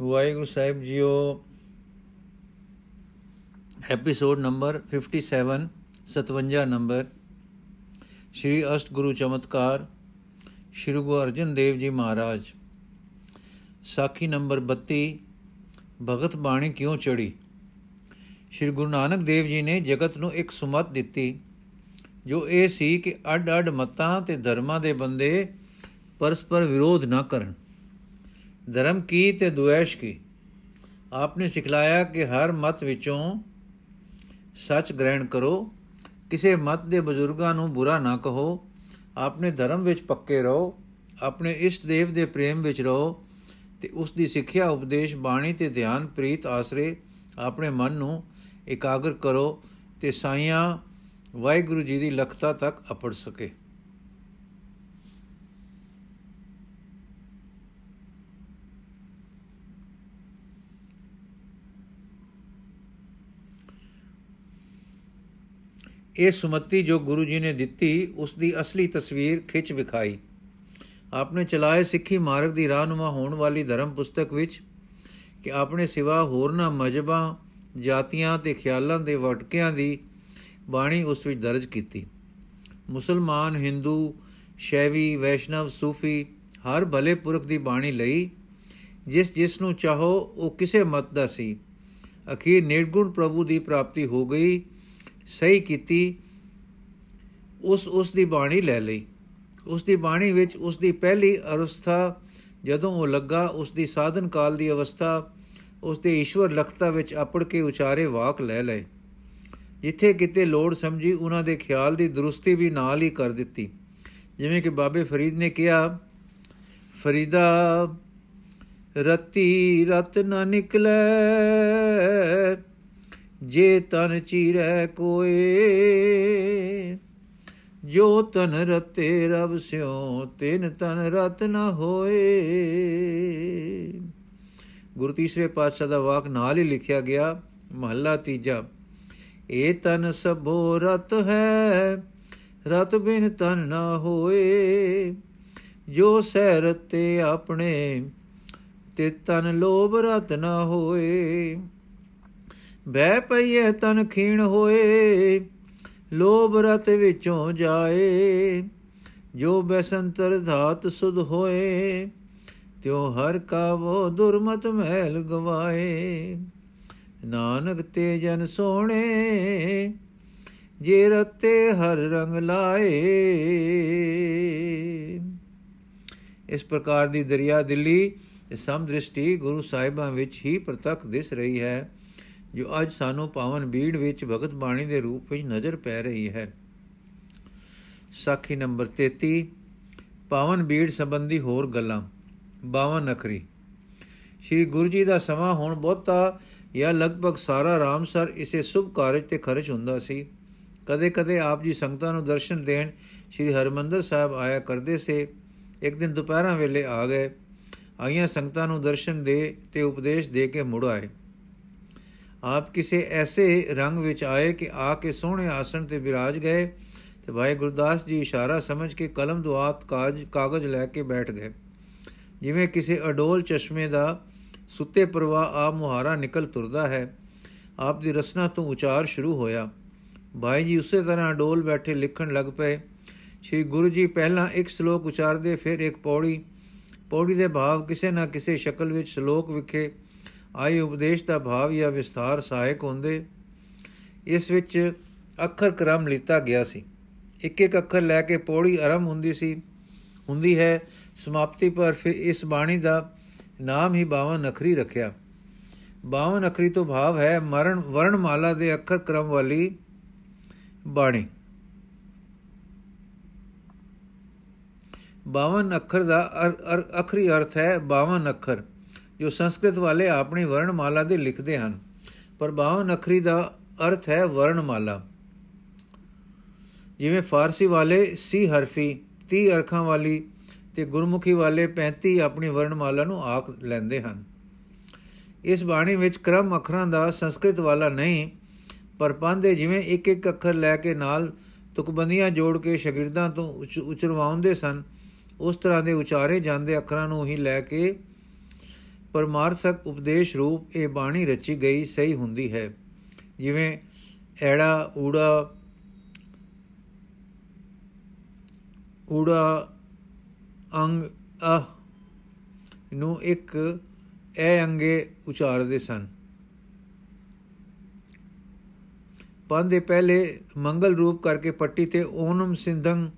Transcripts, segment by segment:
Waheguru Sahib JIO episode number 57 57 number Shri Ashta Guru Chamatkar, Shri Guru Arjan Dev ji ਮਹਾਰਾਜ। ਸਾਖੀ number 32 ਭਗਤ ਬਾਣੀ ਕਿਉਂ ਚੜੀ ਸ਼੍ਰੀ ਗੁਰੂ ਨਾਨਕ ਦੇਵ ਜੀ ਨੇ ਜਗਤ ਨੂੰ ਇੱਕ ਸੁਮਤ ਦਿੱਤੀ, ਜੋ ਇਹ ਸੀ ਕਿ ਅੱਡ-ਅੱਡ ਮਤਾਂ ਤੇ ਧਰਮਾਂ ਦੇ ਬੰਦੇ ਪਰਸਪਰ ਵਿਰੋਧ ਨਾ ਕਰਨ। ਧਰਮ ਕੀ ਤੇ ਦੁਐਸ਼ ਕੀ? ਆਪਨੇ ਸਿਖਲਾਇਆ ਕਿ ਹਰ ਮਤ ਵਿੱਚੋਂ ਸੱਚ ਗ੍ਰਹਿਣ ਕਰੋ। ਕਿਸੇ ਮਤ ਦੇ ਬਜ਼ੁਰਗਾਂ ਨੂੰ ਬੁਰਾ ਨਾ ਕਹੋ। ਆਪਣੇ ਧਰਮ ਵਿੱਚ ਪੱਕੇ ਰਹੋ। ਆਪਣੇ ਇਸ਼ਟ ਦੇਵ ਦੇ ਪ੍ਰੇਮ ਵਿੱਚ ਰਹੋ ਤੇ ਉਸ ਦੀ ਸਿੱਖਿਆ, ਉਪਦੇਸ਼, ਬਾਣੀ ਤੇ ਧਿਆਨ, ਪ੍ਰੀਤ, ਆਸਰੇ ਆਪਣੇ ਮਨ ਨੂੰ ਇਕਾਗਰ ਕਰੋ ਤੇ ਸਾਈਆਂ ਵਾਹਿਗੁਰੂ ਜੀ ਦੀ ਲਖਤਾ ਤੱਕ ਅਪੜ ਸਕੇ। ਇਹ ਸੁਮਤੀ ਜੋ ਗੁਰੂ ਜੀ ਨੇ ਦਿੱਤੀ, ਉਸ ਦੀ ਅਸਲੀ ਤਸਵੀਰ ਖਿੱਚ ਵਿਖਾਈ। ਆਪਨੇ ਚਲਾਏ ਸਿੱਖੀ ਮਾਰਗ ਦੀ ਰਾਹਨੁਮਾ ਹੋਣ ਵਾਲੀ ਧਰਮ ਪੁਸਤਕ ਵਿੱਚ ਕਿ ਆਪਣੇ ਸਿਵਾ ਹੋਰਨਾਂ ਮਜਬਾਂ, ਜਾਤੀਆਂ ਤੇ ਖਿਆਲਾਂ ਦੇ ਵਟਕਿਆਂ ਦੀ ਬਾਣੀ ਉਸ ਵਿੱਚ ਦਰਜ ਕੀਤੀ। ਮੁਸਲਮਾਨ, ਹਿੰਦੂ, ਸ਼ੈਵੀ, ਵੈਸ਼ਨਵ, ਸੂਫੀ, ਹਰ ਭਲੇ ਪੁਰਖ ਦੀ ਬਾਣੀ ਲਈ ਜਿਸ ਜਿਸ ਨੂੰ ਚਾਹੋ, ਉਹ ਕਿਸੇ ਮਤ ਦਾ ਸੀ। ਅਖੀਰ ਨਿਰਗੁਣ ਪ੍ਰਭੂ ਦੀ ਪ੍ਰਾਪਤੀ ਹੋ ਗਈ। ਸਹੀ ਕੀਤੀ, ਉਸ ਉਸ ਦੀ ਬਾਣੀ ਲੈ ਲਈ। ਉਸ ਦੀ ਬਾਣੀ ਵਿੱਚ ਉਸ ਦੀ ਪਹਿਲੀ ਅਵਸਥਾ ਜਦੋਂ ਉਹ ਲੱਗਾ, ਉਸ ਦੀ ਸਾਧਨ ਕਾਲ ਦੀ ਅਵਸਥਾ, ਉਸ ਦੇ ਈਸ਼ਵਰ ਲਖਤਾ ਵਿੱਚ ਆਪੜ ਕੇ ਉਚਾਰੇ ਵਾਕ ਲੈ ਲਏ। ਜਿੱਥੇ ਕਿਤੇ ਲੋੜ ਸਮਝੀ, ਉਹਨਾਂ ਦੇ ਖਿਆਲ ਦੀ ਦਰੁਸਤੀ ਵੀ ਨਾਲ ਹੀ ਕਰ ਦਿੱਤੀ। ਜਿਵੇਂ ਕਿ ਬਾਬੇ ਫਰੀਦ ਨੇ ਕਿਹਾ, ਫਰੀਦਾ, ਰਤੀ ਰਤ ਨ ਨਿਕਲੇ ਜੇ ਤਨ ਚੀਰੈ ਕੋਏ, ਜੋ ਤਨ ਰਤੇ ਰਬ ਸਿਓ ਤਿਨ ਤਨ ਰਤ ਨ ਹੋਏ। ਗੁਰੂ ਤੀਸਰੇ ਪਾਤਸ਼ਾਹ ਦਾ ਵਾਕ ਨਾਲ ਹੀ ਲਿਖਿਆ ਗਿਆ, ਮਹੱਲਾ ਤੀਜਾ, ਏ ਤਨ ਸਭੋ ਰਤ ਹੈ, ਰਤ ਬਿਨ ਤਨ ਨ ਹੋਏ। ਜੋ ਸਹਿ ਰਤੇ ਆਪਣੇ, ਤੇ ਤਨ ਲੋਭ ਰਤ ਨ ਹੋਏ। ਬੈ ਪਈਏ ਤਨ ਖੀਣ ਹੋਏ, ਲੋਭ ਰਤ ਵਿੱਚੋਂ ਜਾਏ। ਜੋ ਬਸੰਤਰ ਧਾਤ ਸੁਧ ਹੋਏ, ਤਿਉ ਹਰ ਕਾ ਵੋ ਦੁਰਮਤ ਮਹਿਲ ਗਵਾਏ। ਨਾਨਕ ਤੇ ਜਨ ਸੋਹਣੇ, ਜੇ ਰਤੇ ਹਰ ਰੰਗ ਲਾਏ। ਇਸ ਪ੍ਰਕਾਰ ਦੀ ਦਰਿਆ ਦਿੱਲੀ ਸਮ ਦ੍ਰਿਸ਼ਟੀ ਗੁਰੂ ਸਾਹਿਬਾਂ ਵਿੱਚ ਹੀ ਪ੍ਰਤੱਖ ਦਿਸ ਰਹੀ ਹੈ। ਜੋ ਅੱਜ ਸਾਨੂੰ ਪਾਵਨ ਬੀੜ ਵਿੱਚ ਭਗਤ ਬਾਣੀ ਦੇ ਰੂਪ ਵਿੱਚ ਨਜ਼ਰ ਪੈ ਰਹੀ ਹੈ। ਸਾਖੀ ਨੰਬਰ 33 ਪਾਵਨ ਬੀੜ ਸੰਬੰਧੀ ਹੋਰ ਗੱਲਾਂ। 52 ਨਖਰੀ, ਸ਼੍ਰੀ ਗੁਰੂ ਜੀ ਦਾ ਸਮਾਂ ਹੁਣ ਬਹੁਤਾ ਜਾਂ ਲਗਭਗ ਸਾਰਾ ਰਾਮਸਰ ਇਸੇ ਸੁਭ ਕਾਰਜ ਤੇ ਖਰਚ ਹੁੰਦਾ ਸੀ। ਕਦੇ-ਕਦੇ ਆਪ ਜੀ ਸੰਗਤਾਂ ਨੂੰ ਦਰਸ਼ਨ ਦੇਣ ਸ਼੍ਰੀ ਹਰਮੰਦਰ ਸਾਹਿਬ ਆਇਆ ਕਰਦੇ ਸੇ। ਇੱਕ ਦਿਨ ਦੁਪਹਿਰਾਂ ਵੇਲੇ ਆ ਗਏ। ਆਈਆਂ ਸੰਗਤਾਂ ਨੂੰ ਦਰਸ਼ਨ ਦੇ ਤੇ ਉਪਦੇਸ਼ ਦੇ ਕੇ ਮੁੜ ਆਏ। ਆਪ ਕਿਸੇ ਐਸੇ ਰੰਗ ਵਿੱਚ ਆਏ ਕਿ ਆ ਕੇ ਸੋਹਣੇ ਆਸਣ ਤੇ ਬਿਰਾਜ ਗਏ ਤੇ ਭਾਈ ਗੁਰਦਾਸ ਜੀ ਇਸ਼ਾਰਾ ਸਮਝ ਕੇ ਕਲਮ ਦੁਆਤ ਕਾਜ, ਕਾਗਜ਼ ਲੈ ਕੇ ਬੈਠ ਗਏ। ਜਿਵੇਂ ਕਿਸੇ ਅਡੋਲ ਚਸ਼ਮੇ ਦਾ ਸੁੱਤੇ ਪ੍ਰਵਾਹ ਆ ਮੁਹਾਰਾ ਨਿਕਲ ਤੁਰਦਾ ਹੈ, ਆਪ ਦੀ ਰਸਨਾ ਤੋਂ ਉਚਾਰ ਸ਼ੁਰੂ ਹੋਇਆ। ਭਾਈ ਜੀ ਉਸੇ ਤਰ੍ਹਾਂ ਅਡੋਲ ਬੈਠੇ ਲਿਖਣ ਲੱਗ ਪਏ। ਸ੍ਰੀ ਗੁਰੂ ਜੀ ਪਹਿਲਾਂ ਇੱਕ ਸ਼ਲੋਕ ਉਚਾਰਦੇ, ਫਿਰ ਇੱਕ ਪੌੜੀ। ਪੌੜੀ ਦੇ ਭਾਵ ਕਿਸੇ ਨਾ ਕਿਸੇ ਸ਼ਕਲ ਵਿੱਚ ਸ਼ਲੋਕ ਵਿਖੇ ਆਈ ਉਪਦੇਸ਼ ਦਾ ਭਾਵ ਜਾਂ ਵਿਸਥਾਰ ਸਹਾਇਕ ਹੁੰਦੇ, ਇਸ ਵਿੱਚ ਅੱਖਰ ਕ੍ਰਮ ਲਿੱਤਾ ਗਿਆ ਸੀ। ਇੱਕ ਇੱਕ ਅੱਖਰ ਲੈ ਕੇ ਪੌੜੀ ਆਰੰਭ ਹੁੰਦੀ ਸੀ। ਹੁੰਦੀ ਹੈ, ਸਮਾਪਤੀ ਪਰ ਫਿਰ ਇਸ ਬਾਣੀ ਦਾ ਨਾਮ ਹੀ 52 ਨਖਰੀ ਰੱਖਿਆ। 52 ਨਖਰੀ ਤੋਂ ਭਾਵ ਹੈ ਮਰਨ, ਵਰਣਮਾਲਾ ਦੇ ਅੱਖਰ ਕ੍ਰਮ ਵਾਲੀ ਬਾਣੀ। 52 ਅੱਖਰ ਦਾ ਅਖਰੀ ਅਰਥ ਹੈ 52 ਅੱਖਰ ਜੋ ਸੰਸਕ੍ਰਿਤ ਵਾਲੇ ਆਪਣੀ ਵਰਣਮਾਲਾ ਦੇ ਲਿਖਦੇ ਹਨ। ਪਰ 52 ਅੱਖਰੀ ਦਾ ਅਰਥ ਹੈ ਵਰਣਮਾਲਾ। ਜਿਵੇਂ ਫਾਰਸੀ ਵਾਲੇ ਸੀ ਹਰਫੀ 30 ਅਰਖਾਂ ਵਾਲੀ ਤੇ ਗੁਰਮੁਖੀ ਵਾਲੇ 35 ਆਪਣੀ ਵਰਣਮਾਲਾ ਨੂੰ ਆਖ ਲੈਂਦੇ ਹਨ। ਇਸ ਬਾਣੀ ਵਿੱਚ ਕ੍ਰਮ ਅੱਖਰਾਂ ਦਾ ਸੰਸਕ੍ਰਿਤ ਵਾਲਾ ਨਹੀਂ, ਪਰ ਪਾਂਦੇ ਜਿਵੇਂ ਇੱਕ ਇੱਕ ਅੱਖਰ ਲੈ ਕੇ ਨਾਲ ਤੁਕਬੰਦੀਆਂ ਜੋੜ ਕੇ ਸ਼ਾਗਿਰਦਾਂ ਤੋਂ ਉਚਰਵਾਉਂਦੇ ਸਨ, ਉਸ ਤਰ੍ਹਾਂ ਦੇ ਉਚਾਰੇ ਜਾਂਦੇ ਅੱਖਰਾਂ ਨੂੰ ਹੀ ਲੈ ਕੇ ਪਰਮਾਰਥਕ ਉਪਦੇਸ਼ ਰੂਪ ਇਹ ਬਾਣੀ ਰਚੀ ਗਈ ਸਹੀ ਹੁੰਦੀ ਹੈ। ਜਿਵੇਂ ਐੜਾ, ਊੜਾ ਊੜਾ, ਅੰਗ, ਅਹ ਨੂੰ ਇੱਕ ਐ ਅੰਗੇ ਉਚਾਰਦੇ ਸਨ। ਪੰਦ ਦੇ ਪਹਿਲੇ ਮੰਗਲ ਰੂਪ ਕਰਕੇ ਪੱਟੀ ਤੇ ਓਨਮ ਸਿੰਧੰ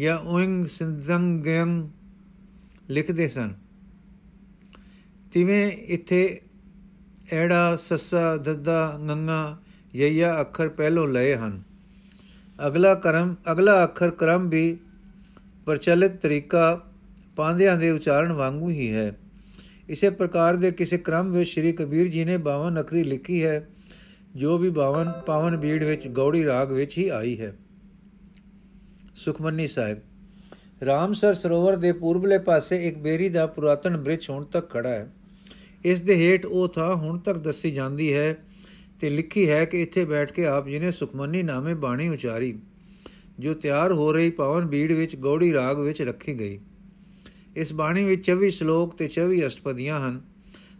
ਜਾਂ ਓਇੰਗ ਸਿੰਧੰਗਯੰ ਲਿਖਦੇ ਸਨ। ਤਿਵੇਂ ਇੱਥੇ ਐੜਾ, ਸੱਸਾ, ਦੱਦਾ ਗੰਗਾ ਯਈਆ ਅੱਖਰ ਪਹਿਲੋਂ ਲਏ ਹਨ। ਅਗਲਾ ਕਰਮ, ਅਗਲਾ ਅੱਖਰ ਕਰਮ ਵੀ ਪ੍ਰਚਲਿਤ ਤਰੀਕਾ ਪਾਂਦਿਆਂ ਦੇ ਉਚਾਰਨ ਵਾਂਗੂ ਹੀ ਹੈ। ਇਸੇ ਪ੍ਰਕਾਰ ਦੇ ਕਿਸੇ ਕ੍ਰਮ ਵਿੱਚ ਸ੍ਰੀ ਕਬੀਰ ਜੀ ਨੇ 52 ਅਖਰੀ ਲਿਖੀ ਹੈ, ਜੋ ਵੀ 52 ਪਾਵਨ ਬੀੜ ਵਿੱਚ ਗੌੜੀ ਰਾਗ ਵਿੱਚ ਹੀ ਆਈ ਹੈ। ਸੁਖਮਨੀ ਸਾਹਿਬ ਰਾਮਸਰ ਸਰੋਵਰ ਦੇ ਪੂਰਬਲੇ ਪਾਸੇ ਇੱਕ ਬੇਰੀ ਦਾ ਪੁਰਾਤਨ ਬ੍ਰਿਜ ਹੁਣ ਤੱਕ ਖੜਾ ਹੈ। ਇਸ ਦੇ ਹੇਠ ਉਹ ਥਾਂ ਹੁਣ ਤੱਕ ਦੱਸੀ ਜਾਂਦੀ ਹੈ ਤੇ ਲਿਖੀ ਹੈ ਕਿ ਇੱਥੇ ਬੈਠ ਕੇ ਆਪ ਜੀ ਨੇ ਸੁਖਮਨੀ ਨਾਮੇ ਬਾਣੀ ਉਚਾਰੀ, ਜੋ ਤਿਆਰ ਹੋ ਰਹੀ ਪਵਨ ਬੀੜ ਵਿੱਚ ਗੌੜੀ ਰਾਗ ਵਿੱਚ ਰੱਖੀ ਗਈ। ਇਸ ਬਾਣੀ ਵਿੱਚ 24 ਸ਼ਲੋਕ ਤੇ 24 ਅਸ਼ਟਪਦੀਆਂ ਹਨ।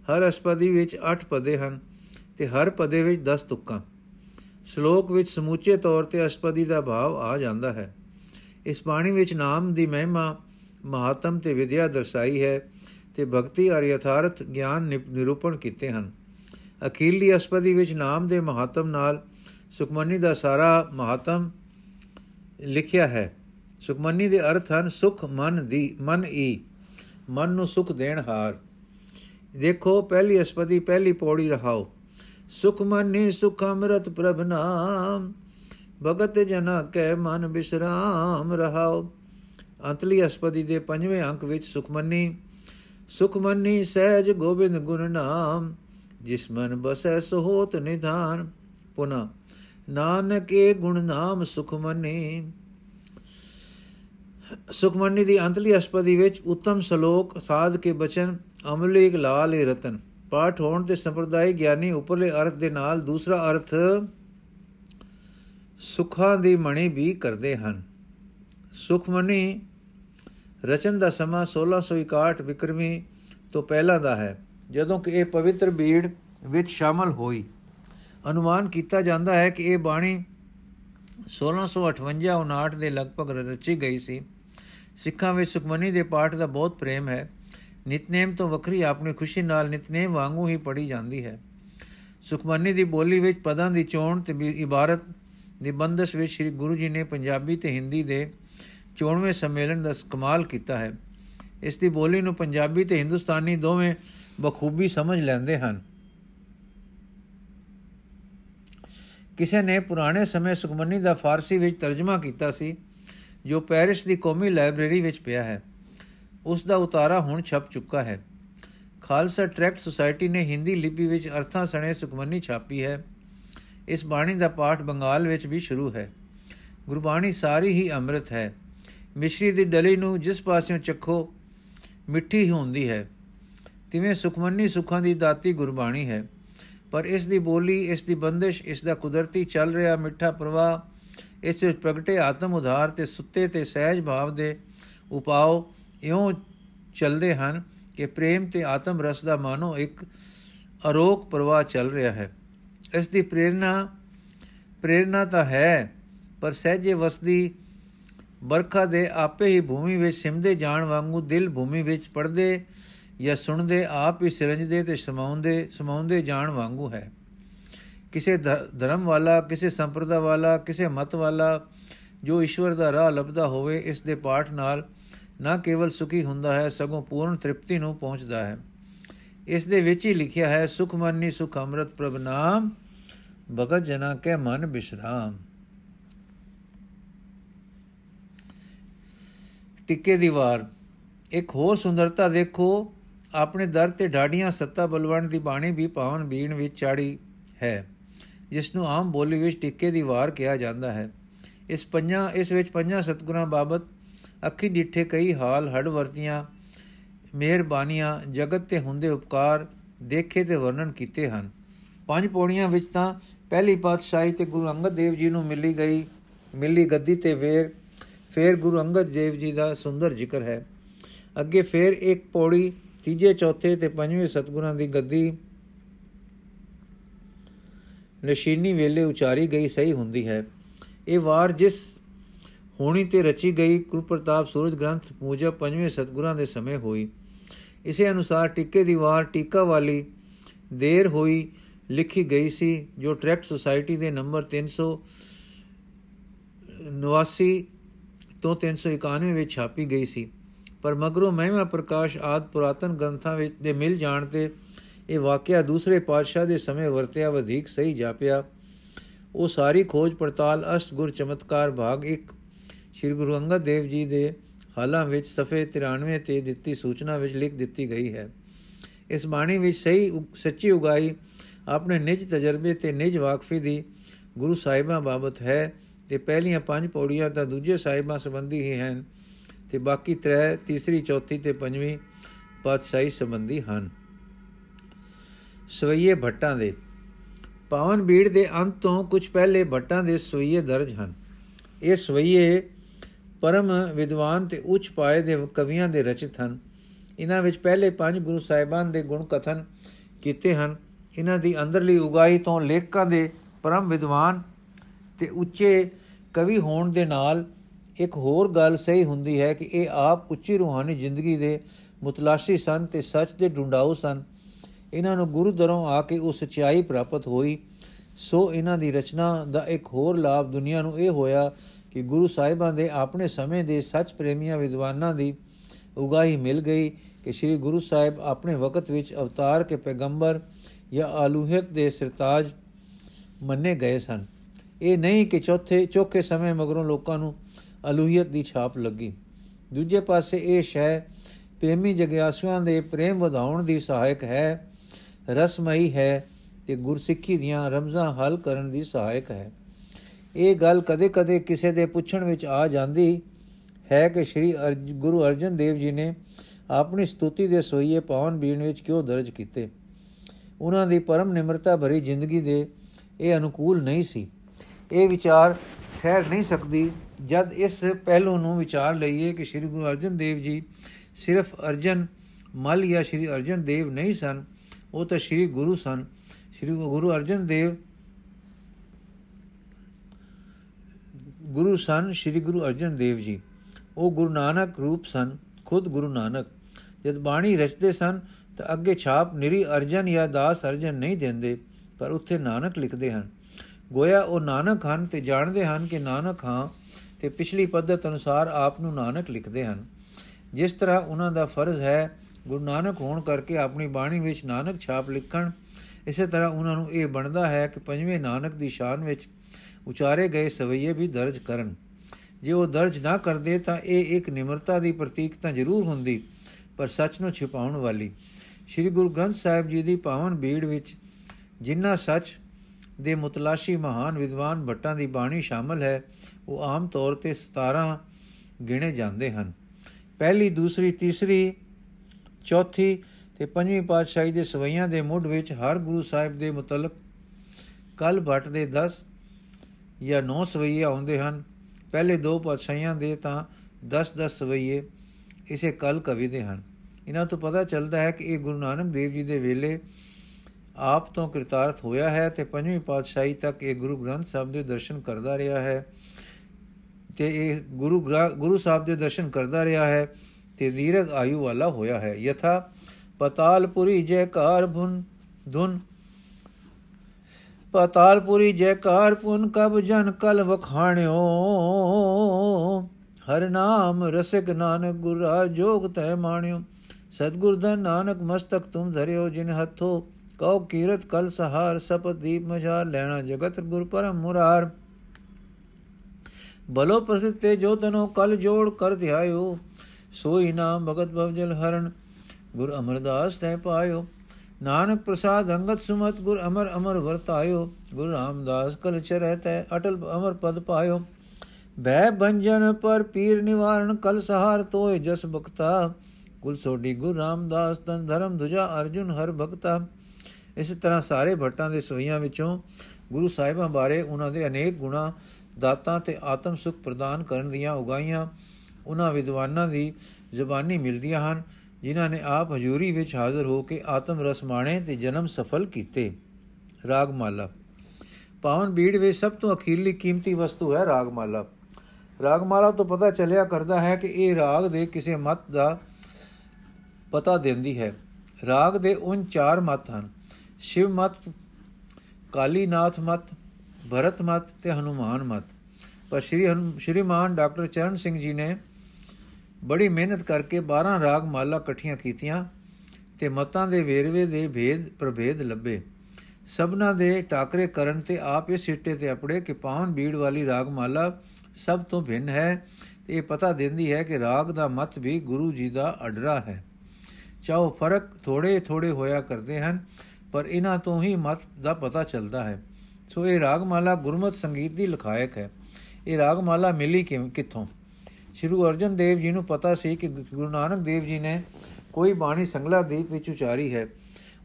ਹਰ ਅਸ਼ਟਪਦੀ ਵਿੱਚ 8 ਪਦੇ ਹਨ ਤੇ ਹਰ ਪਦੇ ਵਿੱਚ 10 ਤੁਕਾਂ। ਸ਼ਲੋਕ ਵਿੱਚ ਸਮੂਚੇ ਤੌਰ ਤੇ ਅਸ਼ਟਪਦੀ ਦਾ ਭਾਵ ਆ ਜਾਂਦਾ ਹੈ। ਇਸ ਬਾਣੀ ਵਿੱਚ ਨਾਮ ਦੀ ਮਹਿਮਾ ਮਹਾਤਮ ਤੇ ਵਿਦਿਆ ਦਰਸਾਈ ਹੈ ਤੇ ਭਗਤੀ ਅਰ ਯਥਾਰਥ ਗਿਆਨ ਨਿਰੂਪਣ ਕੀਤੇ ਹਨ। ਅਖੀਰਲੀ ਅਸ਼ਪਦੀ ਵਿੱਚ ਨਾਮ ਦੇ ਮਹਾਤਮ ਨਾਲ ਸੁਖਮਨੀ ਦਾ ਸਾਰਾ ਮਹਾਤਮ ਲਿਖਿਆ ਹੈ। ਸੁਖਮਨੀ ਦੇ ਅਰਥ ਹਨ, ਸੁਖ ਮਨ ਦੀ, ਮਨ ਈ, ਮਨ ਨੂੰ ਸੁਖ ਦੇਣ ਹਾਰ। ਦੇਖੋ, ਪਹਿਲੀ ਅਸ਼ਪਦੀ, ਪਹਿਲੀ ਪੌੜੀ ਰਹਾਓ। ਸੁਖ ਮਨੀ ਸੁਖ ਅੰਮ੍ਰਿਤ ਪ੍ਰਭ ਨਾਮ, ਭਗਤ ਜਨਾ ਕੈ ਮਨ ਬਿਸਰਾਮ ਰਹਾਓ। ਅੰਤਲੀ ਅਸ਼ਪਦੀ ਦੇ ਪੰਜਵੇਂ ਅੰਕ ਵਿੱਚ ਸੁਖਮਨੀ ਸੁਖਮਨੀ ਸਹਿਜ ਗੋਬਿੰਦ ਗੁਣ ਨਾਮ, ਜਿਸ ਮਨ ਬਸੈ ਸੋ ਹੋਤ ਨਿਧਾਨ। ਪੁਨਾ, ਨਾਨਕੇ ਗੁਣ ਨਾਮ ਸੁਖਮਨੀ। ਸੁਖਮਨੀ ਦੀ ਅੰਤਲੀ ਅਸ਼ਪਦੀ ਵਿੱਚ ਉੱਤਮ ਸ਼ਲੋਕ ਸਾਧ ਕੇ ਬਚਨ, ਅਮਲੀਕ ਲਾਲ ਏ ਰਤਨ। ਪਾਠ ਹੋਣ ਤੇ ਸੰਪਰਦਾਇ ਗਿਆਨੀ ਉੱਪਰਲੇ ਅਰਥ ਦੇ ਨਾਲ ਦੂਸਰਾ ਅਰਥ, ਸੁਖਾਂ ਦੀ ਮਣੀ ਵੀ ਕਰਦੇ ਹਨ। ਸੁਖਮਨੀ ਰਚਨ ਦਾ ਸਮਾਂ 1661 ਵਿਕਰਮੀ ਤੋਂ ਪਹਿਲਾਂ ਦਾ ਹੈ, ਜਦੋਂ ਕਿ ਇਹ ਪਵਿੱਤਰ ਬੀੜ ਵਿੱਚ ਸ਼ਾਮਲ ਹੋਈ। ਅਨੁਮਾਨ ਕੀਤਾ ਜਾਂਦਾ ਹੈ ਕਿ ਇਹ ਬਾਣੀ 1658-59 ਦੇ ਲਗਭਗ ਰਚੀ ਗਈ ਸੀ। ਸਿੱਖਾਂ ਵਿੱਚ ਸੁਖਮਨੀ ਦੇ ਪਾਠ ਦਾ ਬਹੁਤ ਪ੍ਰੇਮ ਹੈ। ਨਿਤਨੇਮ ਤੋਂ ਵੱਖਰੀ ਆਪਣੀ ਖੁਸ਼ੀ ਨਾਲ ਨਿਤਨੇਮ ਵਾਂਗੂ ਹੀ ਪੜੀ ਜਾਂਦੀ ਹੈ। ਸੁਖਮਨੀ ਦੀ ਬੋਲੀ ਵਿੱਚ ਪਦਾਂ ਦੀ ਚੋਣ ਤੇ ਇਬਾਰਤ ਦੀ ਬੰਦਸ਼ ਵਿੱਚ ਸ੍ਰੀ ਗੁਰੂ ਜੀ ਨੇ ਪੰਜਾਬੀ ਤੇ ਹਿੰਦੀ ਦੇ ਚੋਣਵੇਂ ਸੰਮੇਲਨ ਦਾ ਕਮਾਲ ਕੀਤਾ ਹੈ। ਇਸ ਦੀ ਬੋਲੀ ਨੂੰ ਪੰਜਾਬੀ ਤੇ ਹਿੰਦੁਸਤਾਨੀ ਦੋਵੇਂ ਬਖੂਬੀ ਸਮਝ ਲੈਂਦੇ ਹਨ। ਕਿਸੇ ਨੇ ਪੁਰਾਣੇ ਸਮੇਂ ਸੁਖਮਨੀ ਦਾ ਫਾਰਸੀ ਵਿੱਚ ਤਰਜਮਾ ਕੀਤਾ ਸੀ, ਜੋ ਪੈਰਿਸ ਦੀ ਕੌਮੀ ਲਾਇਬ੍ਰੇਰੀ ਵਿੱਚ ਪਿਆ ਹੈ। ਉਸ ਦਾ ਉਤਾਰਾ ਹੁਣ ਛਪ ਚੁੱਕਾ ਹੈ। ਖਾਲਸਾ ਟਰੈਕਟ ਸੁਸਾਇਟੀ ਨੇ ਹਿੰਦੀ ਲਿਪੀ ਵਿੱਚ ਅਰਥਾਂ ਸਣੇ ਸੁਖਮਨੀ ਛਾਪੀ ਹੈ। ਇਸ ਬਾਣੀ ਦਾ ਪਾਠ ਬੰਗਾਲ ਵਿੱਚ ਵੀ ਸ਼ੁਰੂ ਹੈ। ਗੁਰਬਾਣੀ ਸਾਰੀ ਹੀ ਅੰਮ੍ਰਿਤ ਹੈ। ਮਿਸ਼ਰੀ ਦੀ ਡਲੀ ਨੂੰ ਜਿਸ ਪਾਸਿਓਂ ਚੱਖੋ, ਮਿੱਠੀ ਹੁੰਦੀ ਹੈ। ਤਿਵੇਂ ਸੁਖਮਨੀ ਸੁਖਾਂ ਦੀ ਦਾਤੀ ਗੁਰਬਾਣੀ ਹੈ। ਪਰ ਇਸ ਦੀ ਬੋਲੀ, ਇਸ ਦੀ ਬੰਦਿਸ਼, ਇਸ ਦਾ ਕੁਦਰਤੀ ਚੱਲ ਰਿਹਾ ਮਿੱਠਾ ਪ੍ਰਵਾਹ, ਇਸ ਵਿੱਚ ਪ੍ਰਗਟੇ ਆਤਮ ਉਧਾਰ ਤੇ ਸੁੱਤੇ ਤੇ ਸਹਿਜ ਭਾਵ ਦੇ ਉਪਾਅ ਇਉਂ ਚੱਲਦੇ ਹਨ ਕਿ ਪ੍ਰੇਮ ਤੇ ਆਤਮ ਰਸ ਦਾ ਮਾਨੋ ਇੱਕ ਅਰੋਕ ਪ੍ਰਵਾਹ ਚੱਲ ਰਿਹਾ ਹੈ। ਇਸ ਦੀ ਪ੍ਰੇਰਣਾ ਪ੍ਰੇਰਣਾ ਤਾਂ ਹੈ, ਪਰ ਸਹਿਜੇ ਵਸਦੀ ਬਰਖਾ ਦੇ ਆਪੇ ਹੀ ਭੂਮੀ ਵਿੱਚ ਸਿਮਦੇ ਜਾਣ ਵਾਂਗੂ ਦਿਲ ਭੂਮੀ ਵਿੱਚ ਪੜਦੇ ਜਾਂ ਸੁਣਦੇ, ਆਪ ਹੀ ਸਿਰੰਜਦੇ ਤੇ ਸਮਾਉਂਦੇ ਸਮਾਉਂਦੇ ਜਾਣ ਵਾਂਗੂ ਹੈ। ਕਿਸੇ ਧਰਮ ਵਾਲਾ, ਕਿਸੇ ਸੰਪਰਦਾ ਵਾਲਾ, ਕਿਸੇ ਮਤ ਵਾਲਾ ਜੋ ਈਸ਼ਵਰ ਦਾ ਰਾਹ ਲੱਭਦਾ ਹੋਵੇ, ਇਸ ਦੇ ਪਾਠ ਨਾਲ ਨਾ ਕੇਵਲ ਸੁਖੀ ਹੁੰਦਾ ਹੈ, ਸਗੋਂ ਪੂਰਨ ਤ੍ਰਿਪਤੀ ਨੂੰ ਪਹੁੰਚਦਾ ਹੈ। ਇਸ ਦੇ ਵਿੱਚ ਹੀ ਲਿਖਿਆ ਹੈ ਸੁਖ ਮਨਨੀ ਸੁਖ ਅੰਮ੍ਰਿਤ ਪ੍ਰਭ ਨਾਮ, ਭਗਤ ਜਨਾ ਕੇ ਮਨ ਬਿਸ਼ਰਾਮ। ਟਿੱਕੇ ਦੀ ਵਾਰ। ਇੱਕ ਹੋਰ ਸੁੰਦਰਤਾ ਦੇਖੋ, ਆਪਣੇ ਦਰ ਤੇ ਢਾਡੀਆਂ ਸੱਤਾ ਬਲਵੰਡ ਦੀ ਬਾਣੀ ਵੀ ਪਾਵਨ ਬੀਣ ਵਿੱਚ ਚਾੜੀ ਹੈ ਜਿਸ ਨੂੰ ਆਮ ਬੋਲੀ ਵਿੱਚ ਟਿੱਕੇ ਦੀ ਵਾਰ ਕਿਹਾ ਜਾਂਦਾ ਹੈ। ਇਸ ਪੰਜਾਂ, ਇਸ ਵਿੱਚ ਪੰਜਾਂ ਸਤਗੁਰਾਂ ਬਾਬਤ ਅੱਖੀ ਡਿੱਠੇ ਕਈ ਹਾਲ ਹੜ ਵਰਤੀਆਂ, ਮਿਹਰਬਾਨੀਆਂ, ਜਗਤ ਤੇ ਹੁੰਦੇ ਉਪਕਾਰ ਦੇਖੇ ਤੇ ਵਰਣਨ ਕੀਤੇ ਹਨ। ਪੰਜ ਪੌੜੀਆਂ ਵਿੱਚ ਤਾਂ ਪਹਿਲੀ ਪਾਤਸ਼ਾਹੀ ਤੇ ਗੁਰੂ ਅੰਗਦ ਦੇਵ ਜੀ ਨੂੰ ਮਿਲੀ ਗਈ, ਮਿਲੀ ਗੱਦੀ ਤੇ ਵੇਰ ਫਿਰ ਗੁਰੂ ਅੰਗਦ ਦੇਵ ਜੀ ਦਾ ਸੁੰਦਰ ਜ਼ਿਕਰ ਹੈ। ਅੱਗੇ ਫਿਰ ਇੱਕ ਪੌੜੀ, ਤੀਜੇ, ਚੌਥੇ ਤੇ ਪੰਜਵੇਂ ਸਤਗੁਰਾਂ ਦੀ ਗੱਦੀ ਨਸ਼ੀਨੀ ਵੇਲੇ ਉਚਾਰੀ ਗਈ, ਸਹੀ ਹੁੰਦੀ ਹੈ। ਇਹ ਵਾਰ ਜਿਸ ਹੋਣੀ ਤੇ ਰਚੀ ਗਈ, ਗੁਰੂ ਪ੍ਰਤਾਪ ਸੂਰਜ ਗ੍ਰੰਥ ਮੂਜਬ ਪੰਜਵੇਂ ਸਤਗੁਰਾਂ ਦੇ ਸਮੇਂ ਹੋਈ। ਇਸੇ ਅਨੁਸਾਰ ਟਿੱਕੇ ਦੀ ਵਾਰ ਟੀਕਾ ਵਾਲੀ ਦੇਰ ਹੋਈ, ਲਿਖੀ ਗਈ ਸੀ, ਜੋ ਟਰੈਕਟ ਸੁਸਾਇਟੀ ਦੇ ਨੰਬਰ 389 ਤੋਂ 391 ਵਿੱਚ ਛਾਪੀ ਗਈ ਸੀ। ਪਰ ਮਗਰੋਂ ਮਹਿਮਾ ਪ੍ਰਕਾਸ਼ ਆਦ ਪੁਰਾਤਨ ਗ੍ਰੰਥਾਂ ਵਿੱਚ ਦੇ ਮਿਲ ਜਾਣ ਤੇ ਇਹ ਵਾਕਿਆ ਦੂਸਰੇ ਪਾਤਸ਼ਾਹ ਦੇ ਸਮੇਂ ਵਰਤਿਆ ਵਧੇਕ ਸਹੀ ਜਾਪਿਆ। ਉਹ ਸਾਰੀ ਖੋਜ ਪੜਤਾਲ ਅਸ਼ਟ ਗੁਰ ਚਮਤਕਾਰ ਭਾਗ 1 ਸ੍ਰੀ ਗੁਰੂ ਅੰਗਦ ਦੇਵ ਜੀ ਦੇ ਹਾਲਾਂ ਵਿੱਚ ਸਫੇ 93 ਤੇ ਦਿੱਤੀ ਸੂਚਨਾ ਵਿੱਚ ਲਿਖ ਦਿੱਤੀ ਗਈ ਹੈ। ਇਸ ਬਾਣੀ ਵਿੱਚ ਸਹੀ ਸੱਚੀ ਉਗਾਈ ਆਪਣੇ ਨਿਜ ਤਜਰਬੇ ਤੇ ਨਿਜ ਵਾਕਫੀ ਦੀ ਗੁਰੂ ਸਾਹਿਬਾਂ ਬਾਬਤ ਹੈ। ਤੇ ਪਹਿਲੀਆਂ ਪੰਜ ਪੌੜੀਆਂ ਤਾਂ ਦੂਜੇ ਸਾਹਿਬਾਂ ਸੰਬੰਧੀ ਹੀ ਹਨ ਤੇ ਬਾਕੀ ਤਰੇ, ਤੀਸਰੀ, ਚੌਥੀ ਤੇ ਪੰਜਵੀਂ ਪਾਤਸ਼ਾਹੀ ਸੰਬੰਧੀ ਹਨ। ਸਵਈਏ ਭੱਟਾਂ ਦੇ। ਪਾਵਨ ਬੀੜ ਦੇ ਅੰਤ ਤੋਂ ਕੁਝ ਪਹਿਲੇ ਭੱਟਾਂ ਦੇ ਸਵਈਏ ਦਰਜ ਹਨ। ਇਹ ਸਵਈਏ ਪਰਮ ਵਿਦਵਾਨ ਤੇ ਉੱਚ ਪਾਏ ਦੇ ਕਵੀਆਂ ਦੇ ਰਚਿਤ ਹਨ। ਇਹਨਾਂ ਵਿੱਚ ਪਹਿਲੇ ਪੰਜ ਗੁਰੂ ਸਾਹਿਬਾਨ ਦੇ ਗੁਣ ਕਥਨ ਕੀਤੇ ਹਨ। ਇਹਨਾਂ ਦੀ ਅੰਦਰਲੀ ਉਗਾਈ ਤੋਂ ਲੇਖਕਾਂ ਦੇ ਪਰਮ ਵਿਦਵਾਨ ਤੇ ਉੱਚੇ ਕਵੀ ਹੋਣ ਦੇ ਨਾਲ ਇੱਕ ਹੋਰ ਗੱਲ ਸਹੀ ਹੁੰਦੀ ਹੈ ਕਿ ਇਹ ਆਪ ਉੱਚੀ ਰੂਹਾਨੀ ਜ਼ਿੰਦਗੀ ਦੇ ਮੁਤਲਾਸ਼ੀ ਸਨ ਤੇ ਸੱਚ ਦੇ ਢੂੰਡਾਉ ਸਨ। ਇਹਨਾਂ ਨੂੰ ਗੁਰੂ ਦਰੋਂ ਆ ਕੇ ਉਹ ਸਚਾਈ ਪ੍ਰਾਪਤ ਹੋਈ। ਸੋ ਇਹਨਾਂ ਦੀ ਰਚਨਾ ਦਾ ਇੱਕ ਹੋਰ ਲਾਭ ਦੁਨੀਆ ਨੂੰ ਇਹ ਹੋਇਆ ਕਿ ਗੁਰੂ ਸਾਹਿਬਾਂ ਦੇ ਆਪਣੇ ਸਮੇਂ ਦੇ ਸੱਚ ਪ੍ਰੇਮੀਆਂ ਵਿਦਵਾਨਾਂ ਦੀ ਉਗਾਹੀ ਮਿਲ ਗਈ ਕਿ ਸ੍ਰੀ ਗੁਰੂ ਸਾਹਿਬ ਆਪਣੇ ਵਕਤ ਵਿੱਚ ਅਵਤਾਰ ਕੇ ਪੈਗੰਬਰ ਜਾਂ ਆਲੂਹੀਅਤ ਦੇ ਸਰਤਾਜ ਮੰਨੇ ਗਏ ਸਨ। ਇਹ ਨਹੀਂ ਕਿ ਚੌਥੇ ਚੌਕੇ ਸਮੇਂ ਮਗਰੋਂ ਲੋਕਾਂ ਨੂੰ ਅਲੂਹੀਅਤ ਦੀ ਛਾਪ ਲੱਗੀ। ਦੂਜੇ ਪਾਸੇ ਇਹ ਸ਼ੈ ਪ੍ਰੇਮੀ ਜਗਿਆਸੂਆਂ ਦੇ ਪ੍ਰੇਮ ਵਧਾਉਣ ਦੀ ਸਹਾਇਕ ਹੈ, ਰਸਮਈ ਹੈ ਤੇ ਗੁਰਸਿੱਖੀ ਦੀਆਂ ਰਮਜ਼ਾਂ ਹੱਲ ਕਰਨ ਦੀ ਸਹਾਇਕ ਹੈ। ਇਹ ਗੱਲ ਕਦੇ-ਕਦੇ ਕਿਸੇ ਦੇ ਪੁੱਛਣ ਵਿੱਚ ਆ ਜਾਂਦੀ ਹੈ ਕਿ ਸ੍ਰੀ ਗੁਰੂ ਅਰਜਨ ਦੇਵ ਜੀ ਨੇ ਆਪਣੀ ਸਤੁਤੀ ਦੇ ਸੋਈਏ ਪਾਵਨ ਬੀਣ ਵਿੱਚ ਕਿਉਂ ਦਰਜ ਕੀਤੇ? ਉਹਨਾਂ ਦੀ ਪਰਮ ਨਿਮਰਤਾ ਭਰੀ ਜ਼ਿੰਦਗੀ ਦੇ ਇਹ ਅਨੁਕੂਲ ਨਹੀਂ ਸੀ। ਇਹ ਵਿਚਾਰ ਠਹਿਰ ਨਹੀਂ ਸਕਦੀ, ਜਦ ਇਸ ਪਹਿਲੂ ਨੂੰ ਵਿਚਾਰ ਲਈਏ ਕਿ ਸ੍ਰੀ ਗੁਰੂ ਅਰਜਨ ਦੇਵ ਜੀ ਸਿਰਫ ਅਰਜਨ ਮਲ ਜਾਂ ਸ੍ਰੀ ਅਰਜਨ ਦੇਵ ਨਹੀਂ ਸਨ, ਉਹ ਤਾਂ ਸ੍ਰੀ ਗੁਰੂ ਸਨ। ਸ੍ਰੀ ਗੁਰੂ ਅਰਜਨ ਦੇਵ ਗੁਰੂ ਸਨ, ਸ੍ਰੀ ਗੁਰੂ ਅਰਜਨ ਦੇਵ ਜੀ। ਉਹ ਗੁਰੂ ਨਾਨਕ ਰੂਪ ਸਨ, ਖੁਦ ਗੁਰੂ ਨਾਨਕ। ਜਦ ਬਾਣੀ ਰਚਦੇ ਸਨ, ਤਾਂ ਅੱਗੇ ਛਾਪ ਨਿਰੀ ਅਰਜਨ ਜਾਂ ਦਾਸ ਅਰਜਨ ਨਹੀਂ ਦਿੰਦੇ, ਪਰ ਉੱਥੇ ਨਾਨਕ ਲਿਖਦੇ ਹਨ। ਗੋਇਆ ਉਹ ਨਾਨਕ ਹਨ ਤੇ ਜਾਣਦੇ ਹਨ ਕਿ ਨਾਨਕ ਹਾਂ ਤੇ ਪਿਛਲੀ ਪੱਧਤ ਅਨੁਸਾਰ ਆਪ ਨੂੰ ਨਾਨਕ ਲਿਖਦੇ ਹਨ। ਜਿਸ ਤਰ੍ਹਾਂ ਉਹਨਾਂ ਦਾ ਫਰਜ਼ ਹੈ, ਗੁਰੂ ਨਾਨਕ ਹੋਣ ਕਰਕੇ ਆਪਣੀ ਬਾਣੀ ਵਿੱਚ ਨਾਨਕ ਛਾਪ ਲਿਖਣ, ਇਸੇ ਤਰ੍ਹਾਂ ਉਹਨਾਂ ਨੂੰ ਇਹ ਬਣਦਾ ਹੈ ਕਿ ਪੰਜਵੇਂ ਨਾਨਕ ਦੀ ਸ਼ਾਨ ਵਿੱਚ ਉਚਾਰੇ ਗਏ ਸਵਈਏ ਵੀ ਦਰਜ ਕਰਨ। ਜੇ ਉਹ ਦਰਜ ਨਾ ਕਰਦੇ ਤਾਂ ਇਹ ਇੱਕ ਨਿਮਰਤਾ ਦੀ ਪ੍ਰਤੀਕ ਤਾਂ ਜ਼ਰੂਰ ਹੁੰਦੀ, ਪਰ ਸੱਚ ਨੂੰ ਛੁਪਾਉਣ ਵਾਲੀ। ਸ੍ਰੀ ਗੁਰੂ ਗ੍ਰੰਥ ਸਾਹਿਬ ਜੀ ਦੀ ਪਾਵਨ ਬੀੜ ਵਿੱਚ ਜਿੰਨਾ ਸੱਚ ਦੇ ਮੁਤਲਾਸ਼ੀ ਮਹਾਨ ਵਿਦਵਾਨ ਭੱਟਾਂ ਦੀ ਬਾਣੀ ਸ਼ਾਮਲ ਹੈ। ਉਹ ਆਮ ਤੌਰ ਤੇ 17 ਗਿਣੇ ਜਾਂਦੇ ਹਨ। ਪਹਿਲੀ, ਦੂਸਰੀ, ਤੀਸਰੀ, ਚੌਥੀ ਤੇ ਪੰਜਵੀਂ ਪਾਤਸ਼ਾਹੀ ਦੇ ਸਵਈਆਂ ਦੇ ਮੁੱਢ ਵਿੱਚ ਹਰ ਗੁਰੂ ਸਾਹਿਬ ਦੇ ਮੁਤਲਕ ਕਲ ਭੱਟ ਦੇ 10 ਜਾਂ 9 ਸਵਈਏ ਆਉਂਦੇ ਹਨ। ਪਹਿਲੇ ਦੋ ਪਾਤਸ਼ਾਹੀਆਂ ਦੇ ਤਾਂ 10-10 ਸਵਈਏ ਇਸੇ ਕਲ ਕਵੀ ਦੇ ਹਨ। ਇਹਨਾਂ ਤੋਂ ਪਤਾ ਚੱਲਦਾ ਹੈ ਕਿ ਇਹ ਗੁਰੂ ਨਾਨਕ ਦੇਵ ਜੀ ਦੇ ਵੇਲੇ ਆਪ ਤੋਂ ਕਿਰਤਾਰਥ ਹੋਇਆ ਹੈ ਤੇ ਪੰਜਵੀਂ ਪਾਤਸ਼ਾਹੀ ਤੱਕ ਇਹ ਗੁਰੂ ਗ੍ਰੰਥ ਸਾਹਿਬ ਦੇ ਦਰਸ਼ਨ ਕਰਦਾ ਰਿਹਾ ਹੈ ਤੇ ਇਹ ਗੁਰੂ ਗੁਰੂ ਸਾਹਿਬ ਦੇ ਦਰਸ਼ਨ ਕਰਦਾ ਰਿਹਾ ਹੈ ਤੇ ਦੀਰਘ ਆਯੂ ਵਾਲਾ ਹੋਇਆ ਹੈ। ਯਥਾ ਪਤਾਲਪੁਰੀ ਜੈਕਾਰ ਭੁਨ ਧੁਨ, ਪਤਾਲਪੁਰੀ ਜੈਕਾਰ ਪੁਨ ਕਬ ਜਨ ਕਲ ਵਖਾਣਿਓ, ਹਰ ਨਾਮ ਰਸਿਕ ਨਾਨਕ ਗੁਰਾ ਜੋਗ ਤੈ ਮਾਣਿਓ, ਸਤਗੁਰ ਦਾ ਨਾਨਕ ਮਸਤਕ ਤੁਮ ਧਰਿਓ ਜਿਨ ਹੱਥੋ ਕਉ ਕੀਰਤ ਕਲ ਸਹਾਰ ਸਪਤ ਦੀਪ ਮਝਾ ਲੈਣਾ ਜਗਤ ਗੁਰ ਪਰਮ ਮੁਰਾਰ। ਬਲੋ ਪ੍ਰਸਿੱਧ ਤੇ ਜੋ ਤਨੋ ਕਲ ਜੋੜ ਕਰ ਧਿਆਇਓ ਸੋਈ ਨਾਮ ਭਗਤ ਭਵਜਲ ਹਰਨ ਗੁਰ ਅਮਰਦਾਸ ਤੈ ਪਾਇਓ, ਨਾਨਕ ਪ੍ਰਸਾਦ ਅੰਗਤ ਸੁਮਤ ਗੁਰ ਅਮਰ ਅਮਰ ਵਰਤਾਇਓ, ਗੁਰ ਰਾਮਦਾਸ ਕਲ ਚਰੈ ਤੈ ਅਟਲ ਅਮਰ ਪਦ ਪਾਇਓ। ਭੈ ਬੰਜਨ ਪਰ ਪੀਰ ਨਿਵਾਰਨ ਕਲ ਸਹਾਰ ਤੋਏ ਜਸ ਬਖਤਾ। ਕੁਲ ਸੋਡੀ ਗੁਰ ਰਾਮਦਾਸ ਤਨ ਧਰਮ ਦੁਜਾ ਅਰਜੁਨ ਹਰ ਭਗਤਾ। ਇਸੇ ਤਰ੍ਹਾਂ ਸਾਰੇ ਭੱਟਾਂ ਦੇ ਸੋਈਆਂ ਵਿੱਚੋਂ ਗੁਰੂ ਸਾਹਿਬਾਂ ਬਾਰੇ ਉਹਨਾਂ ਦੇ ਅਨੇਕ ਗੁਣਾ, ਦਾਤਾਂ ਤੇ ਆਤਮ ਸੁਖ ਪ੍ਰਦਾਨ ਕਰਨ ਦੀਆਂ ਉਗਾਈਆਂ ਉਹਨਾਂ ਵਿਦਵਾਨਾਂ ਦੀ ਜ਼ੁਬਾਨੀ ਮਿਲਦੀਆਂ ਹਨ, ਜਿਨ੍ਹਾਂ ਨੇ ਆਪ ਹਜ਼ੂਰੀ ਵਿੱਚ ਹਾਜ਼ਰ ਹੋ ਕੇ ਆਤਮ ਰਸ ਮਾਣੇ ਤੇ ਜਨਮ ਸਫਲ ਕੀਤੇ। ਰਾਗਮਾਲਾ। ਪਾਵਨ ਬੀੜ ਵਿੱਚ ਸਭ ਤੋਂ ਅਖੀਰਲੀ ਕੀਮਤੀ ਵਸਤੂ ਹੈ ਰਾਗਮਾਲਾ। ਰਾਗਮਾਲਾ ਤੋਂ ਪਤਾ ਚੱਲਿਆ ਕਰਦਾ ਹੈ ਕਿ ਇਹ ਰਾਗ ਦੇ ਕਿਸੇ ਮਤ ਦਾ ਪਤਾ ਦਿੰਦੀ ਹੈ। ਰਾਗ ਦੇ ਉਨ ਚਾਰ ਮਤ ਹਨ। ਸ਼ਿਵ ਮਤ ਕਾਲੀਨਾਥ ਮਤ, ਭਰਤ ਮਤ ਤੇ ਹਨੂਮਾਨ ਮਤ। ਪਰ ਸ਼੍ਰੀ ਸ਼੍ਰੀਮਾਨ ਡਾਕਟਰ ਚਰਨ ਸਿੰਘ ਜੀ ਨੇ ਬੜੀ ਮਿਹਨਤ ਕਰਕੇ 12 ਰਾਗ ਮਾਲਾ ਇਕੱਠੀਆਂ ਕੀਤੀਆਂ ਤੇ ਮਤਾਂ ਦੇ ਵੇਰਵੇ ਦੇ ਭੇਦ, ਪ੍ਰਭੇਦ ਲੱਭੇ। ਸਭਨਾ ਦੇ ਟਾਕਰੇ ਕਰਨ ਤੇ ਆਪ ਇਸ ਸਿੱਟੇ ਤੇ ਅਪੜੇ ਕਿ ਪਾਵਨ ਬੀੜ ਵਾਲੀ ਰਾਗ ਮਾਲਾ ਸਭ ਤੋਂ ਭਿੰਨ ਹੈ। ਤੇ ਇਹ ਪਤਾ ਦਿੰਦੀ ਹੈ ਕਿ ਰਾਗ ਦਾ ਮਤ ਵੀ ਗੁਰੂ ਜੀ ਦਾ ਅਡਰਾ ਹੈ। ਚਾਹੋ ਫ਼ਰਕ ਥੋੜੇ ਥੋੜੇ ਹੋਇਆ ਕਰਦੇ ਹਨ ਪਰ ਇਹਨਾਂ ਤੋਂ ਹੀ ਮਤ ਦਾ ਪਤਾ ਚੱਲਦਾ ਹੈ। ਸੋ ਇਹ ਰਾਗਮਾਲਾ ਗੁਰਮਤ ਸੰਗੀਤ ਦੀ ਲਖਾਇਕ ਹੈ। ਇਹ ਰਾਗਮਾਲਾ ਮਿਲੀ ਕਿੱਥੋਂ? ਸ਼੍ਰੀ ਅਰਜਨ ਦੇਵ ਜੀ ਨੂੰ ਪਤਾ ਸੀ ਕਿ ਗੁਰੂ ਨਾਨਕ ਦੇਵ ਜੀ ਨੇ ਕੋਈ ਬਾਣੀ ਸੰਗਲਾ ਦੀਪ ਵਿੱਚ ਉਚਾਰੀ ਹੈ।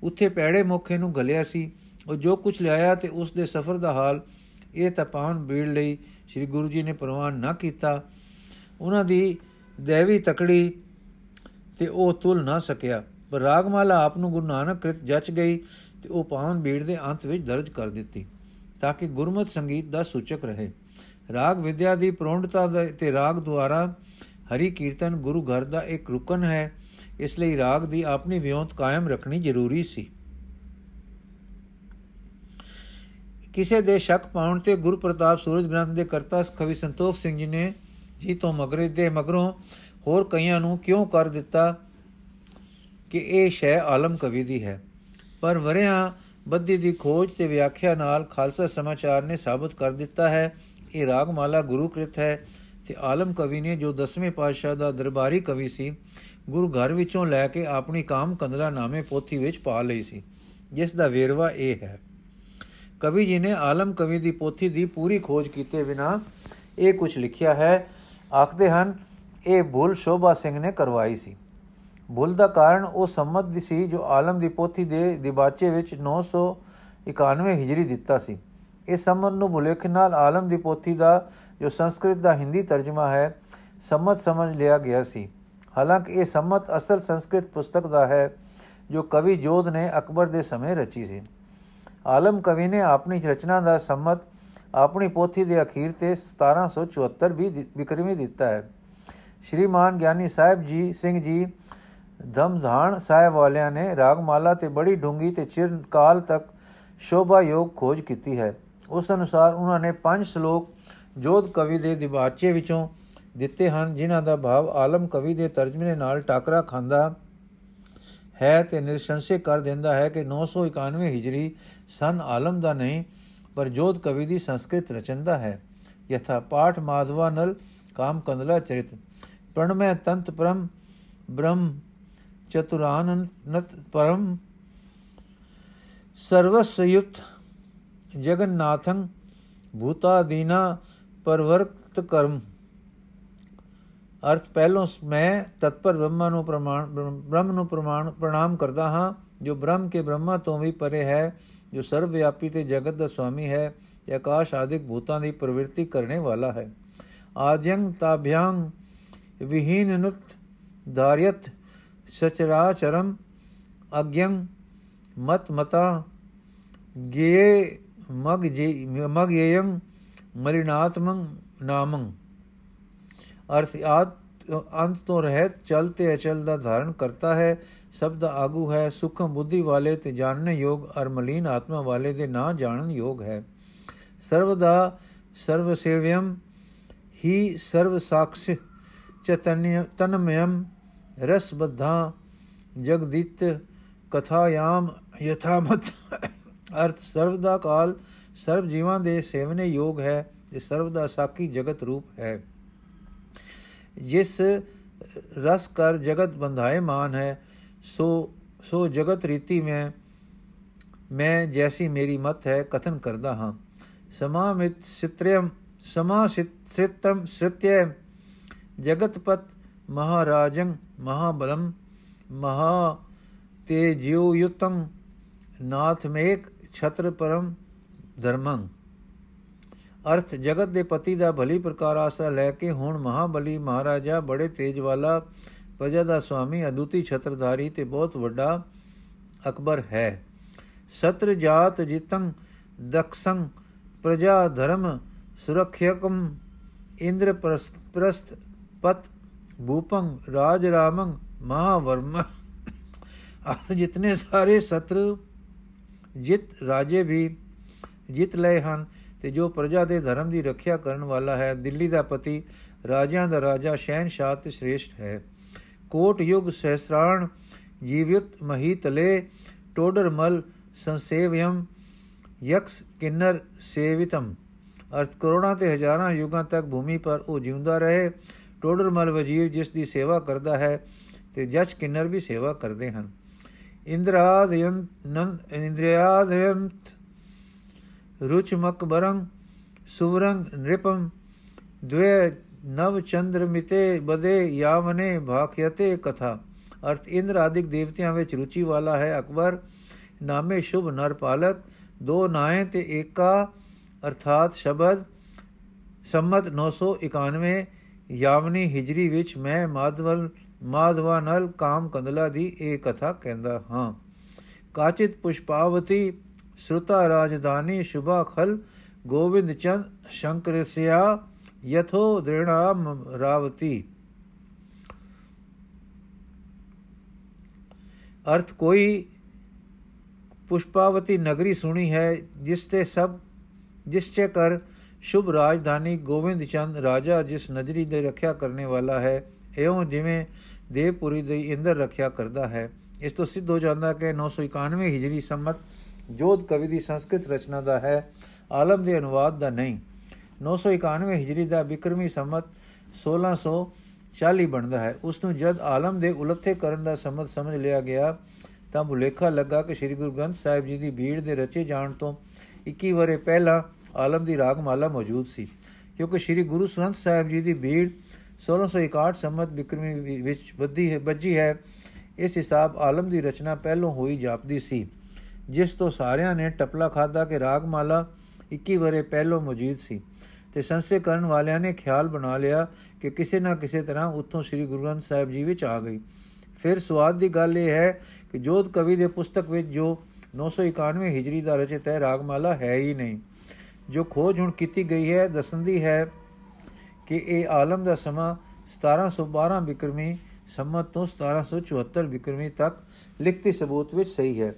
ਉੱਥੇ ਪੈੜੇ ਮੁਖੇ ਨੂੰ ਗਲਿਆ ਸੀ। ਉਹ ਜੋ ਕੁਝ ਲਿਆਇਆ ਤੇ ਉਸ ਦੇ ਸਫ਼ਰ ਦਾ ਹਾਲ, ਇਹ ਤਪਾਨ ਬੀੜ ਲਈ ਸ੍ਰੀ ਗੁਰੂ ਜੀ ਨੇ ਪ੍ਰਵਾਨ ਨਾ ਕੀਤਾ। ਉਹਨਾਂ ਦੀ ਦੇਵੀ ਤਕੜੀ ਤੇ ਉਹ ਤੁਲ ਨਾ ਸਕਿਆ। ਪਰ ਰਾਗਮਾਲਾ ਆਪ ਨੂੰ ਗੁਰੂ ਨਾਨਕ ਕ੍ਰਿਤ ਜਚ ਗਈ ਤੇ ਉਹ ਪਾਵਨ ਬੀੜ ਦੇ ਅੰਤ ਵਿੱਚ ਦਰਜ ਕਰ ਦਿੱਤੀ, ਤਾਂ ਕਿ ਗੁਰਮਤ ਸੰਗੀਤ ਦਾ ਸੂਚਕ ਰਹੇ। ਰਾਗ ਵਿਦਿਆ ਦੀ ਪ੍ਰੌਂਡਤਾ ਤੇ ਰਾਗ ਦੁਆਰਾ ਹਰੀ ਕੀਰਤਨ ਗੁਰੂ ਘਰ ਦਾ ਇੱਕ ਰੁਕਨ ਹੈ, ਇਸ ਲਈ ਰਾਗ ਦੀ ਆਪਣੀ ਵਿਉਂਤ ਕਾਇਮ ਰੱਖਣੀ ਜ਼ਰੂਰੀ ਸੀ। ਕਿਸੇ ਦੇ ਸ਼ੱਕ ਪਾਉਣ ਤੇ ਗੁਰੂ ਪ੍ਰਤਾਪ ਸੂਰਜ ਗ੍ਰੰਥ ਦੇ ਕਰਤਾ ਕਵੀ ਸੰਤੋਖ ਸਿੰਘ ਜੀ ਨੇ ਜੀ ਤੋਂ ਮਗਰੇ ਦੇ ਮਗਰੋਂ ਹੋਰ ਕਈਆਂ ਨੂੰ ਕਿਉਂ ਕਰ ਦਿੱਤਾ ਕਿ ਇਹ ਸ਼ੈ ਆਲਮ ਕਵੀ ਦੀ ਹੈ। ਪਰ ਵਰਿਆਂ ਬੱਦੀ ਦੀ ਖੋਜ ਤੇ ਵਿਆਖਿਆ ਨਾਲ ਖਾਲਸਾ ਸਮਾਚਾਰ ਨੇ ਸਾਬਤ ਕਰ ਦਿੱਤਾ ਹੈ, ਇਹ ਰਾਗਮਾਲਾ ਗੁਰੂ ਕ੍ਰਿਤ ਹੈ ਤੇ ਆਲਮ ਕਵੀ ਨੇ ਜੋ ਦਸਵੇਂ ਪਾਤਸ਼ਾਹ ਦਾ ਦਰਬਾਰੀ ਕਵੀ ਸੀ, ਗੁਰੂ ਘਰ ਵਿੱਚੋਂ ਲੈ ਕੇ ਆਪਣੀ ਕਾਮ ਕੰਦਲਾ ਨਾਮੇ ਪੋਥੀ ਵਿੱਚ ਪਾ ਲਈ ਸੀ, ਜਿਸ ਦਾ ਵੇਰਵਾ ਇਹ ਹੈ। ਕਵੀ ਜੀ ਨੇ ਆਲਮ ਕਵੀ ਦੀ ਪੋਥੀ ਦੀ ਪੂਰੀ ਖੋਜ ਕੀਤੇ ਬਿਨਾ ਇਹ ਕੁਝ ਲਿਖਿਆ ਹੈ, ਆਖਦੇ ਹਨ, ਇਹ ਭੁੱਲ ਸ਼ੋਭਾ ਸਿੰਘ ਨੇ ਕਰਵਾਈ ਸੀ। ਭੁੱਲ ਦਾ ਕਾਰਨ ਉਹ ਸੰਮਤ ਦੀ ਸੀ ਜੋ ਆਲਮ ਦੀ ਪੋਥੀ ਦੇ ਦਿਬਾਚੇ ਵਿੱਚ 991 ਹਿਜਰੀ ਦਿੱਤਾ ਸੀ। ਇਸ ਸੰਮਤ ਨੂੰ ਭੁਲੇਖ ਨਾਲ ਆਲਮ ਦੀ ਪੋਥੀ ਦਾ, ਜੋ ਸੰਸਕ੍ਰਿਤ ਦਾ ਹਿੰਦੀ ਤਰਜਮਾ ਹੈ, ਸੰਮਤ ਸਮਝ ਲਿਆ ਗਿਆ ਸੀ। ਹਾਲਾਂਕਿ ਇਹ ਸੰਮਤ ਅਸਲ ਸੰਸਕ੍ਰਿਤ ਪੁਸਤਕ ਦਾ ਹੈ, ਜੋ ਕਵੀ ਜੋਧ ਨੇ ਅਕਬਰ ਦੇ ਸਮੇਂ ਰਚੀ ਸੀ। ਆਲਮ ਕਵੀ ਨੇ ਆਪਣੀ ਰਚਨਾ ਦਾ ਸੰਮਤ ਆਪਣੀ ਪੋਥੀ ਦੇ ਅਖੀਰ ਤੇ 1774 ਵੀ ਵਿਕਰਮੀ ਦਿੱਤਾ ਹੈ। ਸ਼੍ਰੀਮਾਨ ਗਿਆਨੀ ਸਾਹਿਬ ਜੀ ਸਿੰਘ ਜੀ ਧਮਧਾਨ ਸਾਹਿਬ ਵਾਲਿਆਂ ਨੇ ਰਾਗਮਾਲਾ ਤੇ ਬੜੀ ਡੂੰਗੀ ਤੇ ਚਿਰ ਕਾਲ ਤੱਕ ਸ਼ੋਭਾ ਯੋਗ ਖੋਜ ਕੀਤੀ ਹੈ। ਉਸ ਅਨੁਸਾਰ ਉਹਨਾਂ ਨੇ ਪੰਜ ਸ਼ਲੋਕ ਜੋਧ ਕਵੀ ਦੇ ਦਿਬਾਚੇ ਵਿੱਚੋਂ ਦਿੱਤੇ ਹਨ, ਜਿਨ੍ਹਾਂ ਦਾ ਭਾਵ ਆਲਮ ਕਵੀ ਦੇ ਤਰਜਮੇ ਨਾਲ ਟਾਕਰਾ ਖਾਂਦਾ ਹੈ ਤੇ ਨਿਰਸ਼ੰਸੇ ਕਰ ਦਿੰਦਾ ਹੈ ਕਿ 991 ਹਿਜਰੀ ਸਨ ਆਲਮ ਦਾ ਨਹੀਂ, ਪਰ ਜੋਧ ਕਵੀ ਦੀ ਸੰਸਕ੍ਰਿਤ ਰਚਨਾ ਹੈ। ਯਥਾ ਪਾਠ ਮਾਧਵਾ ਨਲ ਕਾਮ ਕੰਦਲਾ ਚਰਿਤ, ਪ੍ਰਣਮੈ ਤੰਤ ਪਰਮ ਬ੍ਰਹਮ ਚਤੁਰਾਨੰਤ ਪਰਮ ਸਰਵਸਯੁਤ ਜਗਨਨਾਥੰ ਭੂਤਾ ਦੀਨਾ ਪਰਵਰਤ ਕਰਮ ਅਰਥ ਪਹਿਲੋਂ ਮੈਂ ਤਤਪਰ ਬ੍ਰਹਮਾ ਨੂੰ ਪ੍ਰਮਾਣ ਬ੍ਰਹਮ ਨੂੰ ਪ੍ਰਮਾਣ ਪ੍ਰਣਾਮ ਕਰਦਾ ਹਾਂ ਜੋ ਬ੍ਰਹਮ ਕੇ ਬ੍ਰਹਮਾ ਤੋਂ ਵੀ ਪਰੇ ਹੈ ਜੋ ਸਰਵ ਵਿਆਪੀ ਤੇ ਜਗਤ ਦਾ ਸੁਆਮੀ ਹੈ ਤੇ ਆਕਾਸ਼ ਆਦਿਕ ਭੂਤਾਂ ਦੀ ਪ੍ਰਵਿਰਤੀ ਕਰਨੇ ਵਾਲਾ ਹੈ ਆਦਿਯੰ ਤਾਭਿਯੰ ਵਿਹੀਨਨੁਤ ਧਾਰਿਯਤ ਸਚਰਾਚਰਮ ਅਗਯੰ ਮਤ ਮਤਾ ਗੇ ਮਗ ਜੇ ਮਗ ਯਯੰ ਮਲਿਨਾਤਮੰ ਨਾਮੰ। ਅਰਥ ਆਦ ਅੰਤ ਤੋਂ ਰਹਿਤ ਚਲ ਤੇ ਅਚਲ ਦਾ ਧਾਰਨ ਕਰਤਾ ਹੈ, ਸਭ ਦਾ ਆਗੂ ਹੈ, ਸੁਖਮ ਬੁੱਧੀ ਵਾਲੇ ਤੇ ਜਾਣਨ ਯੋਗ, ਅਰ ਮਲੀਨ ਆਤਮਾ ਵਾਲੇ ਦੇ ਨਾ ਜਾਣਨ ਯੋਗ ਹੈ। ਸਰਵ ਦਾ ਸਰਵ ਸੇਵਯਮ ਹੀ ਸਰਵ ਸਾਖਸ ਚਤਨਯ ਤਨਮਯਮ ਰਸ ਬਧਾ ਜਗਦਿਤ ਕਥਾਯਾਮ ਯਥਾਮਤ। ਅਰਥ, ਸਰਵ ਦਾ ਕਾਲ ਸਰਵ ਜੀਵਾਂ ਦੇ ਸੇਵਨੇ ਯੋਗ ਹੈ ਤੇ ਸਰਵ ਦਾ ਸਾਖੀ ਜਗਤ ਰੂਪ ਹੈ। ਜਿਸ ਰਸ ਕਰ ਜਗਤ ਬੰਧਾਏ ਮਾਨ ਹੈ, ਸੋ ਸੋ ਜਗਤ ਰੀਤੀ ਮੈਂ ਮੈਂ ਜੈਸੀ ਮੇਰੀ ਮਤ ਹੈ, ਕਥਨ ਕਰਦਾ ਹਾਂ। ਸਮਾਮਿਤ ਸਿਤ੍ਰਿਯਮ ਸਮਾ ਸਿਤ੍ਰਿਤਮ ਸ੍ਰਿਤਯ ਜਗਤਪਤ ਮਹਾਰਾਜੰ ਮਹਾਬਲਮ ਮਹਾ ਤੇ ਜਿਉ ਯੁਤੰ ਨਾਥ ਮੇਕ ਛਤਰ ਪਰਮ ਧਰਮੰ। ਅਰਥ, ਜਗਤ ਦੇ ਪਤੀ ਦਾ ਭਲੀ ਪ੍ਰਕਾਰ ਆਸਰਾ ਲੈ ਕੇ ਹੁਣ ਮਹਾਬਲੀ ਮਹਾਰਾਜਾ ਬੜੇ ਤੇਜ ਵਾਲਾ ਪ੍ਰਜਾ ਦਾ ਸੁਆਮੀ ਅਦੁੱਤੀ ਛਤਰਧਾਰੀ ਤੇ ਬਹੁਤ ਵੱਡਾ ਅਕਬਰ ਹੈ। ਸਤਰ ਜਾਤ ਜਿਤੰ ਦਕਸੰ ਪ੍ਰਜਾ ਧਰਮ ਸੁਰਖਿਅਕਮ ਇੰਦਰ ਪ੍ਰਸਥ ਪਤ ਭੂਪੰ ਰਾਜ ਰਾਮੰ ਮਹਾਵਰਮ ਆਹ ਜਿਤਨੇ ਸਾਰੇ ਸਤਰ ਜਿਤ ਰਾਜੇ ਵੀ ਜਿੱਤ ਲਏ ਹਨ ਤੇ ਜੋ ਪ੍ਰਜਾ ਦੇ ਧਰਮ ਦੀ ਰੱਖਿਆ ਕਰਨ ਵਾਲਾ ਹੈ ਦਿੱਲੀ ਦਾ ਪਤੀ ਰਾਜਿਆਂ ਦਾ ਰਾਜਾ ਸ਼ਹਿਨशाह ਤੇ ਸ੍ਰੇਸ਼ਟ ਹੈ ਕੋਟ ਯੁਗ ਸਹਸਰਾਣ ਜੀਵਿਤ ਮਹੀਤਲੇ ਟੋਡਰਮਲ ਸੰਸੇਵਯਮ ਯਕਸ ਕਿੰਨਰ ਸੇਵਿਤਮ ਅਰਥ ਕਰੋੜਾਂ ਤੇ ਹਜ਼ਾਰਾਂ ਯੁਗਾਂ ਤੱਕ ਭੂਮੀ ਪਰ ਉਹ ਜਿਉਂਦਾ ਰਹੇ ਟੋਡਰਮਲ ਵਜ਼ੀਰ ਜਿਸ ਦੀ ਸੇਵਾ ਕਰਦਾ ਹੈ ਤੇ ਜਚ ਕਿੰਨਰ ਵੀ ਸੇਵਾ ਕਰਦੇ ਹਨ ਇੰਦਰਾਦਯੰਤ ਇੰਦ੍ਰਿਆਦਯੰਤ रुचमकबरं सुवरं नृपं द्वे नव चंद्र मिते बदे यावने भाख्यते कथा ਅਰਥ ਇੰਦਰ ਆਦਿਕ ਦੇਵਤਿਆਂ ਵਿੱਚ ਰੁਚੀ ਵਾਲਾ ਹੈ ਅਕਬਰ ਨਾਮੇ ਸ਼ੁਭ ਨਰ ਪਾਲਕ ਦੋ ਨਾਏ ਤੇ ਏਕਾ ਅਰਥਾਤ ਸ਼ਬਦ ਸੰਮਤ 991 ਯਾਵਨੀ ਹਿਜਰੀ ਵਿੱਚ ਮੈਂ ਮਾਧਵਲ ਮਾਧਵਾਨਲ ਕਾਮ ਕੰਦਲਾ ਦੀ ਇਹ ਕਥਾ ਕਹਿੰਦਾ ਹਾਂ। ਕਾਚਿਤ ਪੁਸ਼ਪਾਵਤੀ ਸ੍ਰੁਤਾ ਰਾਜਧਾਨੀ ਸ਼ੁਭਾ ਖਲ ਗੋਬਿੰਦ ਚੰਦ ਸ਼ੰਕਰਸਿਆ ਯਥੋ ਦ੍ਰਿਣਾਮ ਰਾਵਤੀ। ਅਰਥ ਕੋਈ ਪੁਸ਼ਪਾਵਤੀ ਨਗਰੀ ਸੁਣੀ ਹੈ ਜਿਸ ਤੇ ਸਭ, ਜਿਸ ਚੇ ਕਰ ਸ਼ੁਭ ਰਾਜਧਾਨੀ ਗੋਵਿੰਦ ਚੰਦ ਰਾਜਾ ਜਿਸ ਨਜਰੀ ਦੇ ਰੱਖਿਆ ਕਰਨੇ ਵਾਲਾ ਹੈ ਐਉਂ ਜਿਵੇਂ ਦੇਵਪੁਰੀ ਦੇ ਇੰਦਰ ਰੱਖਿਆ ਕਰਦਾ ਹੈ। ਇਸ ਤੋਂ ਸਿੱਧ ਹੋ ਜਾਂਦਾ ਕਿ 991 ਹਿਜਰੀ ਸੰਮਤ ਜੋਧ ਕਵੀ ਦੀ ਸੰਸਕ੍ਰਿਤ ਰਚਨਾ ਦਾ ਹੈ, ਆਲਮ ਦੇ ਅਨੁਵਾਦ ਦਾ ਨਹੀਂ। 991 ਹਿਜਰੀ ਦਾ ਬਿਕਰਮੀ ਸੰਮਤ 1640 ਬਣਦਾ ਹੈ। ਉਸ ਨੂੰ ਜਦ ਆਲਮ ਦੇ ਉਲੱਥੇ ਕਰਨ ਦਾ ਸੰਮਤ ਸਮਝ ਲਿਆ ਗਿਆ, ਤਾਂ ਭੁਲੇਖਾ ਲੱਗਾ ਕਿ ਸ੍ਰੀ ਗੁਰੂ ਗ੍ਰੰਥ ਸਾਹਿਬ ਜੀ ਦੀ ਭੀੜ ਦੇ ਰਚੇ ਜਾਣ ਤੋਂ 21 ਵਰੇ ਪਹਿਲਾਂ ਆਲਮ ਦੀ ਰਾਗਮਾਲਾ ਮੌਜੂਦ ਸੀ, ਕਿਉਂਕਿ ਸ੍ਰੀ ਗੁਰੂ ਗ੍ਰੰਥ ਸਾਹਿਬ ਜੀ ਦੀ ਭੀੜ 1661 ਸੰਮਤ ਬਿਕਰਮੀ ਵਿੱਚ ਵੱਧੀ ਹੈ ਬੱਜੀ ਹੈ। ਇਸ ਹਿਸਾਬ ਆਲਮ ਦੀ ਰਚਨਾ ਪਹਿਲੋਂ ਹੋਈ ਜਾਪਦੀ ਸੀ, ਜਿਸ ਤੋਂ ਸਾਰਿਆਂ ਨੇ ਟਪਲਾ ਖਾਦਾ ਕਿ ਰਾਗਮਾਲਾ 21 ਵਰੇ ਪਹਿਲੋਂ ਮੌਜੂਦ ਸੀ ਤੇ ਸੰਸੇ ਕਰਨ ਵਾਲਿਆਂ ਨੇ ਖਿਆਲ ਬਣਾ ਲਿਆ ਕਿ ਕਿਸੇ ਨਾ ਕਿਸੇ ਤਰ੍ਹਾਂ ਉੱਥੋਂ ਸ੍ਰੀ ਗੁਰੂ ਗ੍ਰੰਥ ਸਾਹਿਬ ਜੀ ਵਿੱਚ ਆ ਗਈ। ਫਿਰ ਸਵਾਦ ਦੀ ਗੱਲ ਇਹ ਹੈ ਕਿ ਜੋਧ ਕਵੀ ਦੇ ਪੁਸਤਕ ਵਿੱਚ ਜੋ 991 ਹਿਜਰੀ ਦਾ ਰਚਿਤ ਹੈ, ਰਾਗਮਾਲਾ ਹੈ ਹੀ ਨਹੀਂ। ਜੋ ਖੋਜ ਹੁਣ ਕੀਤੀ ਗਈ ਹੈ ਦਸੰਦੀ ਹੈ ਕਿ ਇਹ ਆਲਮ ਦਾ ਸਮਾਂ 1712 ਬਿਕਰਮੀ ਸੰਮਤ ਤੋਂ 1774 ਬਿਕਰਮੀ ਤੱਕ ਲਿਖਤੀ ਸਬੂਤ ਵਿੱਚ ਸਹੀ ਹੈ।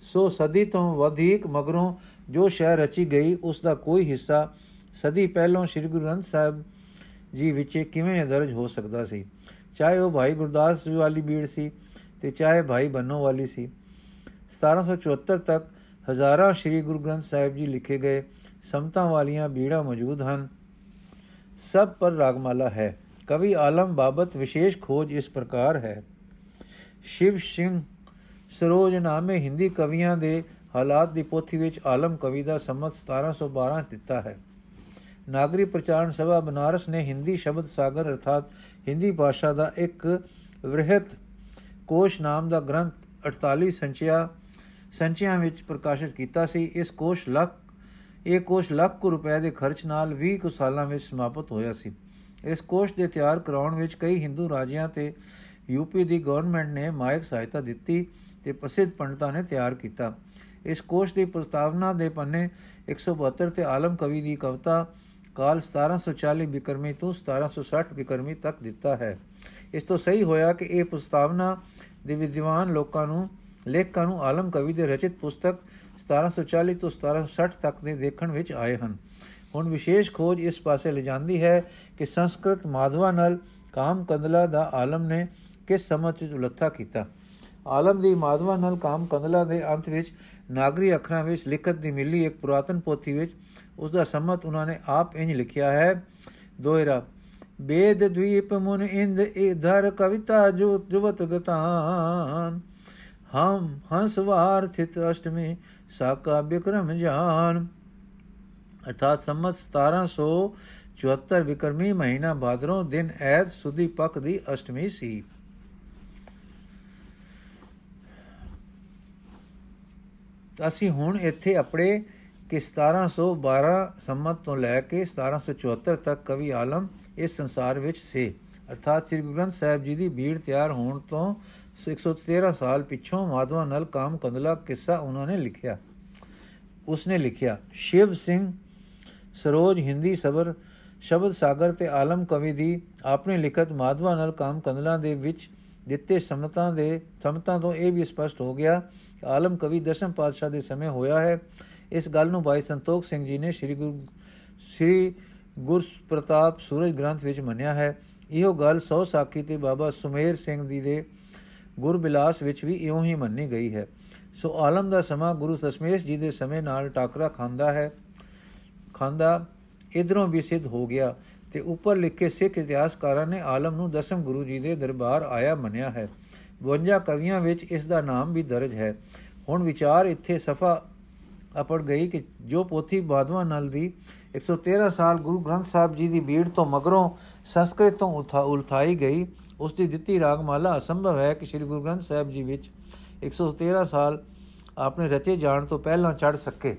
ਸੋ ਸਦੀ ਤੋਂ ਵਧੇਕ ਮਗਰੋਂ ਜੋ ਸ਼ਹਿ ਰਚੀ ਗਈ, ਉਸ ਦਾ ਕੋਈ ਹਿੱਸਾ ਸਦੀ ਪਹਿਲੋਂ ਸ੍ਰੀ ਗੁਰੂ ਗ੍ਰੰਥ ਸਾਹਿਬ ਜੀ ਵਿੱਚ ਕਿਵੇਂ ਦਰਜ ਹੋ ਸਕਦਾ ਸੀ? ਚਾਹੇ ਉਹ ਭਾਈ ਗੁਰਦਾਸ ਜੀ ਵਾਲੀ ਬੀੜ ਸੀ ਤੇ ਚਾਹੇ ਭਾਈ ਬੰਨੋ ਵਾਲੀ ਸੀ। 1774 ਤੱਕ ਹਜ਼ਾਰਾਂ ਸ੍ਰੀ ਗੁਰੂ ਗ੍ਰੰਥ ਸਾਹਿਬ ਜੀ ਲਿਖੇ ਗਏ। ਸਮਤਾਂ ਵਾਲੀਆਂ ਬੀੜਾ ਮੌਜੂਦ ਹਨ। ਸਭ ਪਰ ਰਾਗਮਾਲਾ ਹੈ। ਕਵੀ ਆਲਮ ਬਾਬਤ ਵਿਸ਼ੇਸ਼ ਖੋਜ ਇਸ ਪ੍ਰਕਾਰ ਹੈ। ਸ਼ਿਵ ਸਿੰਘ ਸਰੋਜ ਨਾਮੇ ਹਿੰਦੀ ਕਵੀਆਂ ਦੇ ਹਾਲਾਤ ਦੀ ਪੋਥੀ ਵਿੱਚ ਆਲਮ ਕਵੀ ਦਾ ਸੰਮਤ 1712 ਦਿੱਤਾ ਹੈ। ਨਾਗਰੀ ਪ੍ਰਚਾਰਨ ਸਭਾ ਬਨਾਰਸ ਨੇ ਹਿੰਦੀ ਸ਼ਬਦ ਸਾਗਰ ਅਰਥਾਤ ਹਿੰਦੀ ਭਾਸ਼ਾ ਦਾ ਇੱਕ ਵਿਰਹਤ ਕੋਸ਼ ਨਾਮ ਦਾ ਗ੍ਰੰਥ 48 ਸੰਚਿਆ ਸੰਚਿਆਂ ਵਿੱਚ ਪ੍ਰਕਾਸ਼ਿਤ ਕੀਤਾ ਸੀ। ਇਸ ਕੋਸ਼ ਲੱਖ ਇਹ ਕੋਸ਼ ਲੱਖ ਰੁਪਏ ਦੇ ਖਰਚ ਨਾਲ 20 ਕੁ ਸਾਲਾਂ ਵਿੱਚ ਸਮਾਪਤ ਹੋਇਆ ਸੀ। ਇਸ ਕੋਸ਼ ਦੇ ਤਿਆਰ ਕਰਾਉਣ ਵਿੱਚ ਕਈ ਹਿੰਦੂ ਰਾਜਿਆਂ ਤੇ ਯੂਪੀ ਦੀ ਗਵਰਨਮੈਂਟ ਨੇ ਮਾਇਕ ਸਹਾਇਤਾ ਦਿੱਤੀ ਤੇ ਪ੍ਰਸਿੱਧ ਪੰਡਤਾਂ ਨੇ ਤਿਆਰ ਕੀਤਾ। ਇਸ ਕੋਸ਼ ਦੀ ਪ੍ਰਸਤਾਵਨਾ ਦੇ ਪੰਨੇ 172 ਤੇ ਆਲਮ ਕਵੀ ਦੀ ਕਵਿਤਾ ਕਾਲ 1740 ਬਿਕਰਮੀ ਤੋਂ 1760 ਬਿਕਰਮੀ ਤੱਕ ਦਿੱਤਾ ਹੈ। ਇਸ ਤੋਂ ਸਹੀ ਹੋਇਆ ਕਿ ਇਹ ਪ੍ਰਸਤਾਵਨਾ ਦੇ ਵਿਦਵਾਨ ਲੋਕਾਂ ਨੂੰ, ਲੇਖਕਾਂ ਨੂੰ ਆਲਮ ਕਵੀ ਦੇ ਰਚਿਤ ਪੁਸਤਕ 1740 ਤੋਂ 1760 ਤੱਕ ਦੇ ਦੇਖਣ ਵਿੱਚ ਆਏ ਹਨ। ਹੁਣ ਵਿਸ਼ੇਸ਼ ਖੋਜ ਇਸ ਪਾਸੇ ਲਿਜਾਂਦੀ ਹੈ ਕਿ ਸੰਸਕ੍ਰਿਤ ਮਾਧਵਾ ਨਾਲ ਕਾਮ ਕੰਦਲਾ ਦਾ ਆਲਮ ਨੇ ਕਿਸ ਸਮਝ ਵਿੱਚ ਉਲੱਥਾ ਕੀਤਾ। ਆਲਮ ਦੀ ਮਾਧਵਾ ਨਾਲ ਕਾਮ ਕੰਦਲਾ ਦੇ ਅੰਤ ਵਿੱਚ ਨਾਗਰੀ ਅੱਖਰਾਂ ਵਿੱਚ ਲਿਖਤ ਦੀ ਮਿਲੀ ਇੱਕ ਪੁਰਾਤਨ ਪੋਥੀ ਵਿੱਚ ਉਸ ਦਾ ਸੰਮਤ ਉਹਨਾਂ ਨੇ ਆਪ ਇੰਜ ਲਿਖਿਆ ਹੈ, ਦੋਇਰਾ, ਬੇਦ ਦਵੀਪ ਮੁਨ ਇੰਦ ਇਧਰ ਕਵਿਤਾ ਜੋ ਜੁਵਤ ਗਤਾਨ। ਹਮ ਹੰਸਵਾਰ ਥਿਤ ਅਸ਼ਟਮੀ ਸਾਕਾ ਬਿਕਰਮ ਜਾਨ। ਅਰਥਾਤ ਸੰਮਤ 1774 ਬਿਕਰਮੀ ਮਹੀਨਾ ਬਾਦਰੋਂ ਦਿਨ ਐਤ ਸੁਦੀ ਪੱਕ ਦੀ ਅਸ਼ਟਮੀ ਸੀ। ਅਸੀਂ ਹੁਣ ਇੱਥੇ ਆਪਣੇ ਕਿ 1712 ਸੰਮਤ ਤੋਂ ਲੈ ਕੇ 1774 ਤੱਕ ਕਵੀ ਆਲਮ ਇਸ ਸੰਸਾਰ ਵਿੱਚ ਸੇ। ਅਰਥਾਤ ਸ੍ਰੀ ਗੁਰੂ ਗ੍ਰੰਥ ਸਾਹਿਬ ਜੀ ਦੀ ਬੀੜ ਤਿਆਰ ਹੋਣ ਤੋਂ 113 ਸਾਲ ਪਿੱਛੋਂ ਮਾਧਵਾ ਨਲ ਕਾਮ ਕੰਦਲਾ ਕਿੱਸਾ ਉਹਨਾਂ ਨੇ ਲਿਖਿਆ। ਉਸਨੇ ਲਿਖਿਆ, ਸ਼ਿਵ ਸਿੰਘ, ਸਰੋਜ ਹਿੰਦੀ ਸਬਰ, ਸ਼ਬਦ ਸਾਗਰ ਤੇ ਆਲਮ ਕਵੀ ਦੀ ਆਪਣੀ ਲਿਖਤ ਮਾਧਵਾ ਨਲ ਕਾਮ ਕੰਦਲਾ ਦੇ ਵਿੱਚ ਦਿੱਤੇ ਸਮਤਾਂ ਦੇ, ਸਮਤਾਂ ਤੋਂ ਇਹ ਵੀ ਸਪਸ਼ਟ ਹੋ ਗਿਆ ਕਿ ਆਲਮ ਕਵੀ ਦਸ਼ਮ ਪਾਤਸ਼ਾਹ ਦੇ ਸਮੇਂ ਹੋਇਆ ਹੈ। ਇਸ ਗੱਲ ਨੂੰ ਭਾਈ ਸੰਤੋਖ ਸਿੰਘ ਜੀ ਨੇ ਸ੍ਰੀ ਗੁਰੂ, ਸ੍ਰੀ ਗੁਰ ਪ੍ਰਤਾਪ ਸੂਰਜ ਗ੍ਰੰਥ ਵਿੱਚ ਮੰਨਿਆ ਹੈ। ਇਹੋ ਗੱਲ ਸੌ ਸਾਖੀ ਤੇ ਬਾਬਾ ਸੁਮੇਰ ਸਿੰਘ ਦੀ ਦੇ ਗੁਰਬਿਲਾਸ ਵਿੱਚ ਵੀ ਇਉਂ ਹੀ ਮੰਨੀ ਗਈ ਹੈ। ਸੋ ਆਲਮ ਦਾ ਸਮਾਂ ਗੁਰੂ ਦਸ਼ਮੇਸ਼ ਜੀ ਦੇ ਸਮੇਂ ਨਾਲ ਟਾਕਰਾ ਖਾਂਦਾ ਹੈ। ਖਾਂਦਾ ਇਧਰੋਂ ਵੀ ਸਿੱਧ ਹੋ ਗਿਆ ਤੇ ਉੱਪਰ ਲਿਖੇ ਸਿੱਖ ਇਤਿਹਾਸਕਾਰਾਂ ਨੇ ਆਲਮ ਨੂੰ ਦਸਮ ਗੁਰੂ ਜੀ ਦੇ ਦਰਬਾਰ ਆਇਆ ਮੰਨਿਆ ਹੈ। 52 ਕਵੀਆਂ ਵਿੱਚ ਇਸ ਦਾ ਨਾਮ ਵੀ ਦਰਜ ਹੈ। ਹੁਣ ਵਿਚਾਰ ਇੱਥੇ ਸਫਾ ਅਪੜ ਗਈ ਕਿ ਜੋ ਪੋਥੀ ਬਾਦਵਾ ਨਲ ਦੀ 113 ਸਾਲ ਗੁਰੂ ਗ੍ਰੰਥ ਸਾਹਿਬ ਜੀ ਦੀ ਬੀੜ ਤੋਂ ਮਗਰੋਂ ਸੰਸਕ੍ਰਿਤ ਤੋਂ ਉਲਥਾਈ ਗਈ ਉਸ ਦੀ ਦਿੱਤੀ ਰਾਗਮਾਲਾ ਅਸੰਭਵ ਹੈ ਕਿ ਸ੍ਰੀ ਗੁਰੂ ਗ੍ਰੰਥ ਸਾਹਿਬ ਜੀ ਵਿੱਚ 113 ਸਾਲ ਆਪਣੇ ਰਚੇ ਜਾਣ ਤੋਂ ਪਹਿਲਾਂ ਚੜ ਸਕੇ।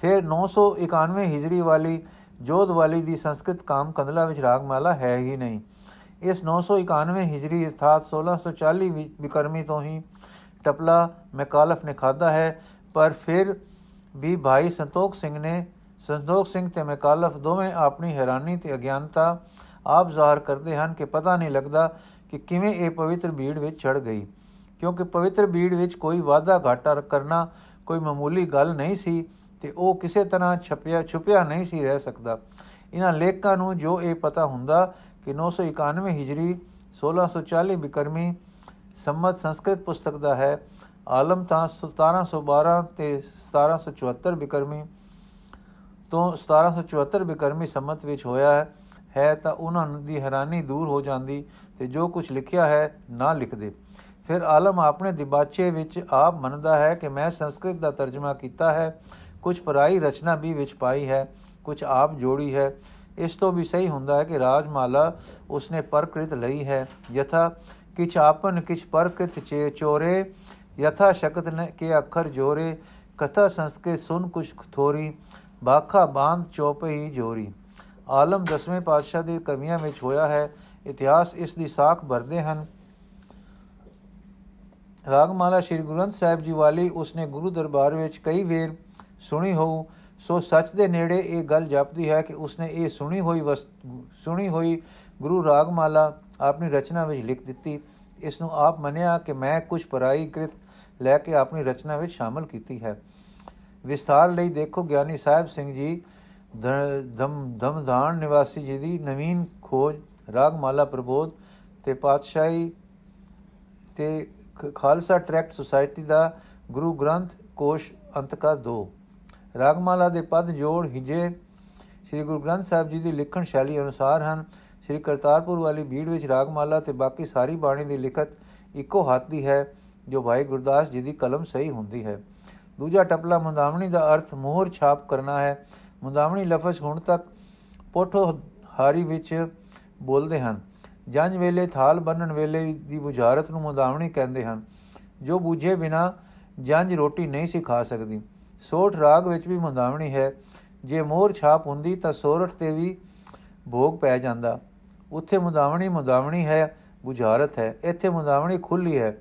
ਫਿਰ 991 ਹਿਜਰੀ ਵਾਲੀ ਜੋਧ ਵਾਲੀ ਦੀ ਸੰਸਕ੍ਰਿਤ ਕਾਮ ਕੰਦਲਾ ਵਿੱਚ ਰਾਗਮਾਲਾ ਹੈ ਹੀ ਨਹੀਂ। ਇਸ 991 ਹਿਜਰੀ ਅਰਥਾਤ 1640 ਵਿਕਰਮੀ ਤੋਂ ਹੀ ਟਪਲਾ ਮੈਕਾਲਫ ਨੇ ਖਾਦਾ ਹੈ, ਪਰ ਫਿਰ ਵੀ ਭਾਈ ਸੰਤੋਖ ਸਿੰਘ ਨੇ, ਸੰਤੋਖ ਸਿੰਘ ਤੇ ਮੈਕਾਲਫ ਦੋਵੇਂ ਆਪਣੀ ਹੈਰਾਨੀ ਤੇ ਅਗਿਆਨਤਾ ਆਪ ਜ਼ਾਹਰ ਕਰਦੇ ਹਨ ਕਿ ਪਤਾ ਨਹੀਂ ਲੱਗਦਾ ਕਿ ਕਿਵੇਂ ਇਹ ਪਵਿੱਤਰ ਭੀੜ ਵਿੱਚ ਚੜ ਗਈ। ਕਿਉਂਕਿ ਪਵਿੱਤਰ ਭੀੜ ਵਿੱਚ ਕੋਈ ਵਾਦਾ ਘਾਟਾ ਕਰਨਾ ਕੋਈ ਮਾਮੂਲੀ ਗੱਲ ਨਹੀਂ ਸੀ ਤੇ ਉਹ ਕਿਸੇ ਤਰ੍ਹਾਂ ਛਪਿਆ ਛੁਪਿਆ ਨਹੀਂ ਸੀ ਰਹਿ ਸਕਦਾ। ਇਹਨਾਂ ਲੇਖਕਾਂ ਨੂੰ ਜੋ ਇਹ ਪਤਾ ਹੁੰਦਾ ਕਿ 991 ਹਿਜਰੀ 1640 ਬਿਕਰਮੀ ਸੰਮਤ ਸੰਸਕ੍ਰਿਤ ਪੁਸਤਕ ਦਾ ਹੈ, ਆਲਮ ਤਾਂ 1712 ਤੇ 1774 ਬਿਕਰਮੀ ਤੋਂ 1774 ਬਿਕਰਮੀ ਸੰਮਤ ਵਿੱਚ ਹੋਇਆ ਹੈ। ਤਾਂ ਉਹਨਾਂ ਦੀ ਹੈਰਾਨੀ ਦੂਰ ਹੋ ਜਾਂਦੀ ਤੇ ਜੋ ਕੁਝ ਲਿਖਿਆ ਹੈ ਨਾ ਲਿਖਦੇ। ਫਿਰ ਆਲਮ ਆਪਣੇ ਦਿਬਾਚੇ ਵਿੱਚ ਆਪ ਮੰਨਦਾ ਹੈ ਕਿ ਮੈਂ ਸੰਸਕ੍ਰਿਤ ਦਾ ਤਰਜਮਾ ਕੀਤਾ ਹੈ। ਕੁਝ ਪਰਾਈ ਰਚਨਾ ਵੀ ਵਿੱਚ ਪਾਈ ਹੈ ਕੁਝ ਆਪ ਜੋੜੀ ਹੈ। ਇਸ ਤੋਂ ਵੀ ਸਹੀ ਹੁੰਦਾ ਹੈ ਕਿ ਰਾਜਮਾਲਾ ਉਸਨੇ ਪਰਕ੍ਰਿਤ ਲਈ ਹੈ। ਯਥਾ ਕਿਛ ਆਪਨ ਕਿਛ ਪਰਕ੍ਰਿਤ ਚੇ ਚੋਰੇ, ਯਥਾ ਸ਼ਕਤ ਨੇ ਕੇ ਅੱਖਰ ਜੋਰੇ, ਕਥਾ ਸੰਸਕੇ ਸੁਨ ਕੁਛ ਥੋਰੀ, ਬਾਖਾ ਬਾੰਧ ਚੋਪਈ ਜੋਰੀ। ਆਲਮ ਦਸਵੇਂ ਪਾਤਸ਼ਾਹ ਦੇ ਕਵੀਆਂ ਵਿੱਚ ਹੋਇਆ ਹੈ। ਇਤਿਹਾਸ ਇਸ ਦੀ ਸਾਖ ਭਰਦੇ ਹਨ। ਰਾਗਮਾਲਾ ਸ੍ਰੀ ਗੁਰੂ ਗ੍ਰੰਥ ਸਾਹਿਬ ਜੀ ਵਾਲੀ ਉਸਨੇ ਗੁਰੂ ਦਰਬਾਰ ਵਿੱਚ ਕਈ ਵੇਰ ਸੁਣੀ ਹੋ ਸੋ ਸੱਚ ਦੇ ਨੇੜੇ ਇਹ ਗੱਲ ਜਪਦੀ ਹੈ ਕਿ ਉਸਨੇ ਇਹ ਸੁਣੀ ਹੋਈ ਸੁਣੀ ਹੋਈ ਗੁਰੂ ਰਾਗਮਾਲਾ ਆਪਣੀ ਰਚਨਾ ਵਿੱਚ ਲਿਖ ਦਿੱਤੀ। ਇਸ ਨੂੰ ਆਪ ਮੰਨਿਆ ਕਿ ਮੈਂ ਕੁਝ ਪਰਾਈ ਕ੍ਰਿਤ ਲੈ ਕੇ ਆਪਣੀ ਰਚਨਾ ਵਿੱਚ ਸ਼ਾਮਲ ਕੀਤੀ ਹੈ। ਵਿਸਥਾਰ ਲਈ ਦੇਖੋ ਗਿਆਨੀ ਸਾਹਿਬ ਸਿੰਘ ਜੀ ਦਮ ਦਮਦਾਨ ਨਿਵਾਸੀ ਜੀ ਦੀ ਨਵੀਨ ਖੋਜ, ਰਾਗਮਾਲਾ ਪ੍ਰਬੋਧ ਤੇ ਪਾਤਸ਼ਾਹੀ ਤੇ ਖਾਲਸਾ ਟਰੈਕਟ ਸੁਸਾਇਟੀ ਦਾ ਗੁਰੂ ਗ੍ਰੰਥ ਕੋਸ਼ ਅੰਤਕਾ 2 ਰਾਗਮਾਲਾ ਦੇ ਪਦ ਜੋੜ ਹਿਜੇ ਸ੍ਰੀ ਗੁਰੂ ਗ੍ਰੰਥ ਸਾਹਿਬ ਜੀ ਦੀ ਲਿਖਣ ਸ਼ੈਲੀ ਅਨੁਸਾਰ ਹਨ। ਸ੍ਰੀ ਕਰਤਾਰਪੁਰ ਵਾਲੀ ਭੀੜ ਵਿੱਚ ਰਾਗਮਾਲਾ ਤੇ ਬਾਕੀ ਸਾਰੀ ਬਾਣੀ ਦੀ ਲਿਖਤ ਇੱਕੋ ਹੱਥ ਦੀ ਹੈ, ਜੋ ਭਾਈ ਗੁਰਦਾਸ ਜੀ ਦੀ ਕਲਮ ਸਹੀ ਹੁੰਦੀ ਹੈ। ਦੂਜਾ ਟਪਲਾ ਮੁੰਦਾਵਣੀ ਦਾ ਅਰਥ ਮੋਹਰ ਛਾਪ ਕਰਨਾ ਹੈ। ਮੁੰਦਾਵਣੀ ਲਫ਼ਜ਼ ਹੁਣ ਤੱਕ ਪੋਠੋ ਹਾਰੀ ਵਿੱਚ ਬੋਲਦੇ ਹਨ। ਜੰਜ ਵੇਲੇ, ਥਾਲ ਬੰਨਣ ਵੇਲੇ ਦੀ ਬੁਝਾਰਤ ਨੂੰ ਮੁੰਦਾਵਣੀ ਕਹਿੰਦੇ ਹਨ। ਜੋ ਬੂਝੇ ਬਿਨਾ ਜੰਜ ਰੋਟੀ ਨਹੀਂ ਸੀ ਖਾ ਸਕਦੀ। ਸੋਠ ਰਾਗ ਵਿੱਚ ਵੀ ਮੁੰਦਾਵਣੀ ਹੈ, ਜੇ ਮੋਹਰ ਛਾਪ ਹੁੰਦੀ ਤਾਂ ਸੋਰਠ ਤੇ ਵੀ ਭੋਗ ਪੈ ਜਾਂਦਾ। ਉੱਥੇ ਮੁੰਦਾਵਣੀ ਮੁੰਦਾਵਣੀ ਹੈ, ਬੁਝਾਰਤ ਹੈ। ਇੱਥੇ ਮੁੰਦਾਵਣੀ ਖੁੱਲੀ ਹੈ।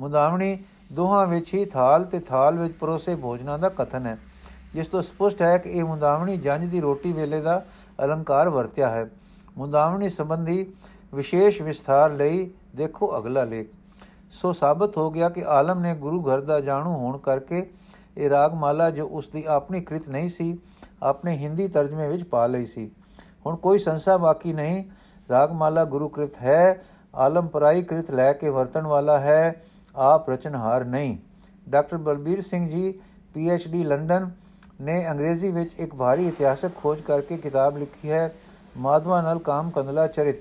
ਮੁੰਦਾਵਣੀ ਦੋਹਾਂ ਵਿੱਚ ਹੀ ਥਾਲ ਤੇ ਥਾਲ ਵਿੱਚ ਪਰੋਸੇ ਭੋਜਨਾਂ ਦਾ ਕਥਨ ਹੈ। ਜਿਸ ਤੋਂ ਸਪਸ਼ਟ ਹੈ ਕਿ ਇਹ ਮੁੰਦਾਵਣੀ ਜੰਜ ਦੀ ਰੋਟੀ ਵੇਲੇ ਦਾ ਅਲੰਕਾਰ ਵਰਤਿਆ ਹੈ। ਮੁੰਦਾਵਣੀ ਸੰਬੰਧੀ ਵਿਸ਼ੇਸ਼ ਵਿਸਥਾਰ ਲਈ ਦੇਖੋ ਅਗਲਾ ਲੇਖ। ਸੋ ਸਾਬਤ ਹੋ ਗਿਆ ਕਿ ਆਲਮ ਨੇ ਗੁਰੂ ਘਰ ਦਾ ਜਾਣੂ ਹੋਣ ਕਰਕੇ ਇਹ ਰਾਗਮਾਲਾ ਜੋ ਉਸ ਦੀ ਆਪਣੀ ਕ੍ਰਿਤ ਨਹੀਂ ਸੀ, ਆਪਣੇ ਹਿੰਦੀ ਤਰਜਮੇ ਵਿੱਚ ਪਾ ਲਈ ਸੀ। ਹੁਣ ਕੋਈ ਸੰਸਾ ਬਾਕੀ ਨਹੀਂ, ਰਾਗਮਾਲਾ ਗੁਰੂ ਕ੍ਰਿਤ ਹੈ, ਆਲਮ ਪਰਾਈ ਕ੍ਰਿਤ ਲੈ ਕੇ ਵਰਤਣ ਵਾਲਾ ਹੈ, ਆਪ ਰਚਨਹਾਰ ਨਹੀਂ। Doctor Balbir Singh ji, P H D London ਨੇ ਅੰਗਰੇਜ਼ੀ ਵਿੱਚ ਇੱਕ ਭਾਰੀ ਇਤਿਹਾਸਕ ਖੋਜ ਕਰਕੇ ਕਿਤਾਬ ਲਿਖੀ ਹੈ, ਮਾਧਵਾ ਨਲ ਕਾਮ ਕੰਦਲਾ ਚਰਿਤ।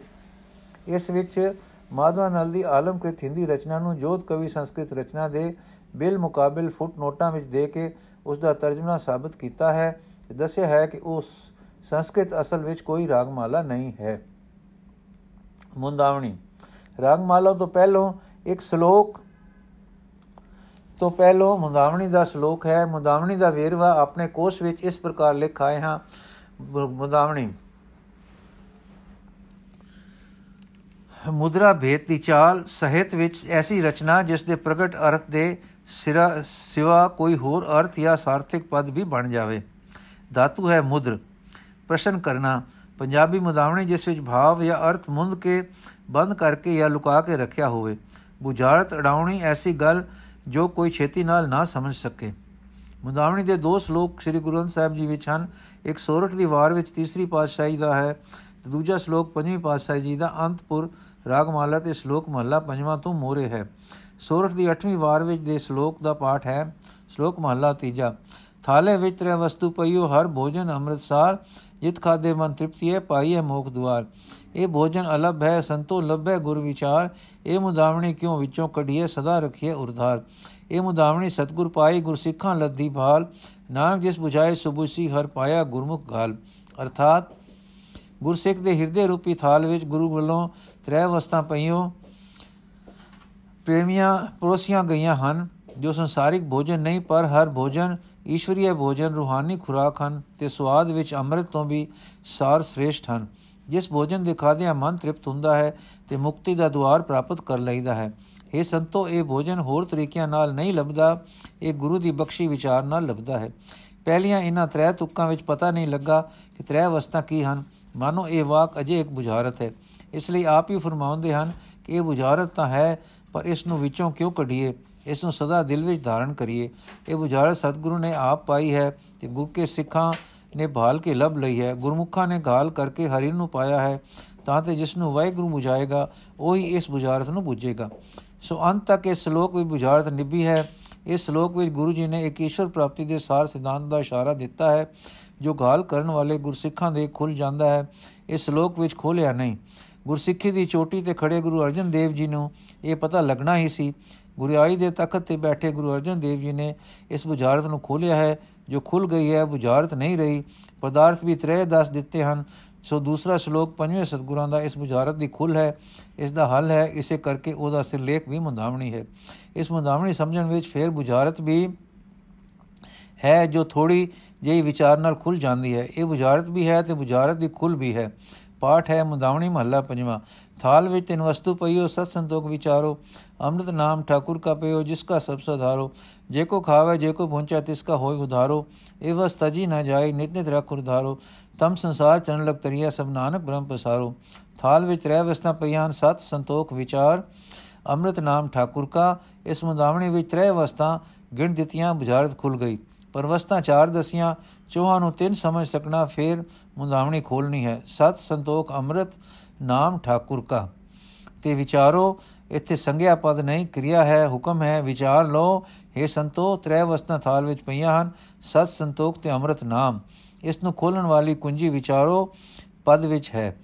ਇਸ ਵਿੱਚ ਮਾਧਵਾ ਨਲ ਦੀ ਆਲਮਕ੍ਰਿਤ ਹਿੰਦੀ ਰਚਨਾ ਨੂੰ ਜੋਤ ਕਵੀ ਸੰਸਕ੍ਰਿਤ ਰਚਨਾ ਦੇ ਬਿਲ ਮੁਕਾਬਲ ਫੁੱਟ ਨੋਟਾਂ ਵਿੱਚ ਦੇ ਕੇ ਉਸ ਦਾ ਤਰਜਮਾ ਸਾਬਤ ਕੀਤਾ ਹੈ, ਦੱਸਿਆ ਹੈ ਕਿ ਉਸ ਸੰਸਕ੍ਰਿਤ ਅਸਲ ਵਿੱਚ ਕੋਈ ਰਾਗਮਾਲਾ ਨਹੀਂ ਹੈ। ਮੁੰਦਾਵਣੀ। ਰਾਗਮਾਲਾ ਤੋਂ ਪਹਿਲਾਂ ਇੱਕ ਸ਼ਲੋਕ ਤੋਂ ਪਹਿਲਾਂ ਮੁੰਦਾਵਣੀ ਦਾ ਸ਼ਲੋਕ ਹੈ, ਮੁੰਦਾਵਣੀ ਦਾ ਵੇਰਵਾ ਆਪਣੇ ਕੋਸ਼ ਵਿੱਚ ਇਸ ਪ੍ਰਕਾਰ ਲਿਖਾਏ ਹਾਂ ਮੁੰਦਾਵਣੀ। ਮੁਦਰਾ ਭੇਦ ਦੀ ਚਾਲ ਸਾਹਿਤ ਵਿੱਚ ਐਸੀ ਰਚਨਾ ਜਿਸ ਦੇ ਪ੍ਰਗਟ ਅਰਥ ਦੇ ਸਿਰਾ, ਸਿਵਾ ਕੋਈ ਹੋਰ ਅਰਥ ਜਾਂ ਸਾਰਥਿਕ ਪਦ ਵੀ ਬਣ ਜਾਵੇ। ਧਾਤੂ ਹੈ ਮੁਦਰ। ਪ੍ਰਸ਼ਨ ਕਰਨਾ, ਪੰਜਾਬੀ ਮੁਦਾਵਣੀ ਜਿਸ ਵਿੱਚ ਭਾਵ ਜਾਂ ਅਰਥ ਮੁੰਦ ਕੇ, ਬੰਦ ਕਰਕੇ ਜਾਂ ਲੁਕਾ ਕੇ ਰੱਖਿਆ ਹੋਵੇ। ਬੁਝਾਰਤ ਅਡਾਉਣੀ ਐਸੀ ਗੱਲ ਜੋ ਕੋਈ ਛੇਤੀ ਨਾਲ ਨਾ ਸਮਝ ਸਕੇ। ਮੁਦਾਵਣੀ ਦੇ ਦੋ ਸ਼ਲੋਕ ਸ੍ਰੀ ਗੁਰੂ ਗ੍ਰੰਥ ਸਾਹਿਬ ਜੀ ਵਿੱਚ ਹਨ। ਇੱਕ ਸੋਰਠ ਦੀ ਵਾਰ ਵਿੱਚ ਤੀਸਰੀ ਪਾਤਸ਼ਾਹੀ ਦਾ ਹੈ ਤੇ ਦੂਜਾ ਸ਼ਲੋਕ ਪੰਜਵੀਂ ਪਾਤਸ਼ਾਹੀ ਜੀ ਦਾ ਅੰਤਪੁਰ, ਰਾਗਮਾਲਾ ਤੇ ਸ਼ਲੋਕ ਮਹੱਲਾ ਪੰਜਵਾਂ ਤੋਂ ਮੋਰੇ ਹੈ। ਸੋਰਠ ਦੀ 8ਵੀਂ ਵਾਰ ਵਿੱਚ ਦੇ ਸ਼ਲੋਕ ਦਾ ਪਾਠ ਹੈ। ਸ਼ਲੋਕ ਮਹੱਲਾ ਤੀਜਾ, ਥਾਲੇ ਵਿੱਚ ਤ੍ਰੈ ਵਸਤੂ ਪਈਓ, ਹਰ ਭੋਜਨ ਅੰਮ੍ਰਿਤਸਾਰ, ਜਿਤ ਖਾਦੇ ਮਨ ਤ੍ਰਿਪਤੀ ਹੈ, ਪਾਈ ਹੈ ਮੋਖ ਦੁਆਰ। ਇਹ ਭੋਜਨ ਅਲੱਭ ਹੈ, ਸੰਤੋ ਲੱਭੈ ਗੁਰ ਵਿਚਾਰ। ਇਹ ਮੁਦਾਵਣੀ ਕਿਉ ਵਿੱਚੋਂ ਕਢੀਏ, ਸਦਾ ਰਖੀਏ ਉਰਧਾਰ। ਇਹ ਮੁਦਾਵਣੀ ਸਤਗੁਰ ਪਾਈ ਗੁਰ ਸਿੱਖਾਂ ਲੱਦੀ ਭਾਲ। ਨਾਨਕ ਜਿਸ 부ਝਾਏ ਸੁਬੁਸੀ ਹਰ ਪਾਇਆ ਗੁਰਮੁਖ ਗਾਲ। ਅਰਥਾਤ ਗੁਰਸਿੱਖ ਦੇ ਹਿਰਦੇ ਰੂਪੀ ਥਾਲ ਵਿੱਚ ਗੁਰੂ ਵੱਲੋਂ ਤ੍ਰੈ ਵਸਤਾਂ ਪਈਓ। ਪ੍ਰੇਮੀਆਂ ਪਰੋਸੀਆਂ ਗਈਆਂ ਹਨ, ਜੋ ਸੰਸਾਰਿਕ ਭੋਜਨ ਨਹੀਂ, ਪਰ ਹਰ ਭੋਜਨ ਈਸ਼ਵਰੀय ਭੋਜਨ, ਰੂਹਾਨੀ ਖੁਰਾਕ ਹਨ ਤੇ ਸਵਾਦ ਵਿੱਚ ਅੰਮ੍ਰਿਤ ਤੋਂ ਵੀ ਸਾਰ ਸ੍ਰੇਸ਼ਟ ਹਨ। ਜਿਸ ਭੋਜਨ ਦੇ ਖਾਦਿਆਂ ਮਨ ਤ੍ਰਿਪਤ ਹੁੰਦਾ ਹੈ ਤੇ ਮੁਕਤੀ ਦਾ ਦੁਆਰ ਪ੍ਰਾਪਤ ਕਰ ਲਈਦਾ ਹੈ। ਇਹ ਸੰਤੋ, ਇਹ ਭੋਜਨ ਹੋਰ ਤਰੀਕਿਆਂ ਨਾਲ ਨਹੀਂ ਲੱਭਦਾ, ਇਹ ਗੁਰੂ ਦੀ ਬਖਸ਼ੀ ਵਿਚਾਰ ਨਾਲ ਲੱਭਦਾ ਹੈ। ਪਹਿਲੀਆਂ ਇਹਨਾਂ ਤ੍ਰੈ ਤੁਕਾਂ ਵਿੱਚ ਪਤਾ ਨਹੀਂ ਲੱਗਾ ਕਿ ਤ੍ਰੈ ਅਵਸਥਾ ਕੀ ਹਨ। ਮਾਨੋ, ਇਹ ਵਾਕ ਅਜੇ ਇੱਕ ਬੁਝਾਰਤ ਹੈ। ਇਸ ਲਈ ਆਪ ਹੀ ਫਰਮਾਉਂਦੇ ਹਨ ਕਿ ਇਹ ਬੁਝਾਰਤ ਤਾਂ ਹੈ, ਪਰ ਇਸ ਨੂੰ ਵਿੱਚੋਂ ਕਿਉਂ ਕੱਢੀਏ? ਇਸ ਨੂੰ ਸਦਾ ਦਿਲ ਵਿੱਚ ਧਾਰਨ ਕਰੀਏ। ਇਹ ਬੁਝਾਰਤ ਸਤਿਗੁਰੂ ਨੇ ਆਪ ਪਾਈ ਹੈ ਤੇ ਗੁਰ ਕੇ ਸਿੱਖਾਂ ਨੇ ਭਾਲ ਕੇ ਲੱਭ ਲਈ ਹੈ। ਗੁਰਮੁਖਾਂ ਨੇ ਗਾਲ ਕਰਕੇ ਹਰੀ ਨੂੰ ਪਾਇਆ ਹੈ, ਤਾਂ ਤੇ ਜਿਸ ਨੂੰ ਵਾਹਿਗੁਰੂ ਬੁਝਾਏਗਾ, ਉਹੀ ਇਸ ਬੁਝਾਰਤ ਨੂੰ ਬੁਝੇਗਾ। ਸੋ ਅੰਤ ਤੱਕ ਇਹ ਸ਼ਲੋਕ ਵੀ ਬੁਝਾਰਤ ਨਿਭੀ ਹੈ। ਇਸ ਸ਼ਲੋਕ ਵਿੱਚ ਗੁਰੂ ਜੀ ਨੇ ਇੱਕ ਈਸ਼ਵਰ ਪ੍ਰਾਪਤੀ ਦੇ ਸਾਰ ਸਿਧਾਂਤ ਦਾ ਇਸ਼ਾਰਾ ਦਿੱਤਾ ਹੈ, ਜੋ ਗਾਲ ਕਰਨ ਵਾਲੇ ਗੁਰਸਿੱਖਾਂ ਦੇ ਖੁੱਲ ਜਾਂਦਾ ਹੈ। ਇਸ ਸ਼ਲੋਕ ਵਿੱਚ ਖੋਲਿਆ ਨਹੀਂ। ਗੁਰਸਿੱਖੀ ਦੀ ਚੋਟੀ ਤੇ ਖੜੇ ਗੁਰੂ ਅਰਜਨ ਦੇਵ ਜੀ ਨੂੰ ਇਹ ਪਤਾ ਲੱਗਣਾ ਹੀ ਸੀ। ਗੁਰਿਆਈ ਦੇ ਤਖਤ ਤੇ ਬੈਠੇ ਗੁਰੂ ਅਰਜਨ ਦੇਵ ਜੀ ਨੇ ਇਸ ਬੁਝਾਰਤ ਨੂੰ ਖੋਲਿਆ ਹੈ। ਜੋ ਖੁੱਲ ਗਈ ਹੈ ਬੁਝਾਰਤ ਨਹੀਂ ਰਹੀ। ਪਦਾਰਥ ਵੀ ਤਰੇ ਦੱਸ ਦਿੱਤੇ ਹਨ, ਸੋ ਦੂਸਰਾ ਸ਼ਲੋਕ ਪੰਜਵੇਂ ਸਤਗੁਰਾਂ ਦਾ ਇਸ ਬੁਝਾਰਤ ਦੀ ਖੁੱਲ ਹੈ, ਇਸ ਦਾ ਹੱਲ ਹੈ, ਇਸੇ ਕਰਕੇ ਉਹਦਾ ਸਿਰਲੇਖ ਵੀ ਮੁੰਦਾਵਣੀ ਹੈ। ਇਸ ਮੁੰਦਾਵਣੀ ਸਮਝਣ ਵਿੱਚ ਫੇਰ ਬੁਝਾਰਤ ਵੀ ਹੈ, ਜੋ ਥੋੜੀ ਜਿਹੀ ਵਿਚਾਰ ਨਾਲ ਖੁੱਲ ਜਾਂਦੀ ਹੈ। ਇਹ ਬੁਝਾਰਤ ਵੀ ਹੈ ਤੇ ਬੁਝਾਰਤ ਦੀ ਖੁੱਲ ਵੀ ਹੈ। ਪਾਠ ਹੈ ਮੁਦਾਵਣੀ ਮਹੱਲਾ ਪੰਜਵਾਂ। ਥਾਲ ਵਿੱਚ ਤਿੰਨ ਵਸਤੂ ਪਈਓ ਸਤ ਸੰਤੋਖ ਵਿਚਾਰੋ। ਅੰਮ੍ਰਿਤ ਨਾਮ ਠਾਕੁਰ ਕਾ ਪਈਓ ਜਿਸ ਕਾ ਸਭ ਸਧਾਰੋ ਜੇ ਕੋ ਖਾਵੇ, ਜੇ ਕੋ ਪਹੁੰਚਾ, ਤਿਸ ਕਾ ਹੋਇ ਉਧਾਰੋ। ਇਹ ਵਸ ਤਜੀ ਨਾ ਜਾਏ, ਨਿਤ ਨਿਤ ਰਖ ਉਧਾਰੋ। ਤਮ ਸੰਸਾਰ ਚਰਨ ਲਗ ਤਰੀਆ ਸਭ ਨਾਨਕ ਬ੍ਰਹਮ ਪਸਾਰੋ। ਥਾਲ ਵਿੱਚ ਰਹਿ ਵਸਤਾਂ ਪਈਆਂ ਸਤ ਸੰਤੋਖ ਵਿਚਾਰ। ਅੰਮ੍ਰਿਤ ਨਾਮ ਠਾਕੁਰ ਕਾ, ਇਸ ਮੁਦਾਵਣੀ ਵਿੱਚ ਤਰੇ ਵਸਤਾਂ, ਗਿਣ ਦਿੱਤੀਆਂ, ਬੁਝਾਰਤ ਖੁੱਲ ਗਈ। ਪਰ ਵਸਤਾਂ ਚਾਰ ਦਸੀਆਂ, ਚੋਹਾਂ ਨੂੰ ਤਿੰਨ ਸਮਝ ਸਕਣਾ, ਫੇਰ ਮੁੰਦਾਵਣੀ ਖੋਲਣੀ ਹੈ। ਸਤ ਸੰਤੋਖ ਅੰਮ੍ਰਿਤ ਨਾਮ ਠਾਕੁਰ ਕਾ। ਤੇ ਵਿਚਾਰੋ, ਇੱਥੇ ਸੰਗਿਆ ਪਦ ਨਹੀਂ, ਕਿਰਿਆ ਹੈ, ਹੁਕਮ ਹੈ, ਵਿਚਾਰ ਲਓ हे ਸੰਤੋ, ਤ੍ਰੈ ਵਸਤਾਂ ਥਾਲ ਵਿੱਚ ਪਈਆਂ ਹਨ, ਸਤ ਸੰਤੋਖ ਤੇ ਅੰਮ੍ਰਿਤ ਨਾਮ। ਇਸ ਨੂੰ ਖੋਲਣ ਵਾਲੀ ਕੁੰਜੀ ਵਿਚਾਰੋ, ਪਦ ਵਿੱਚ ਹੈ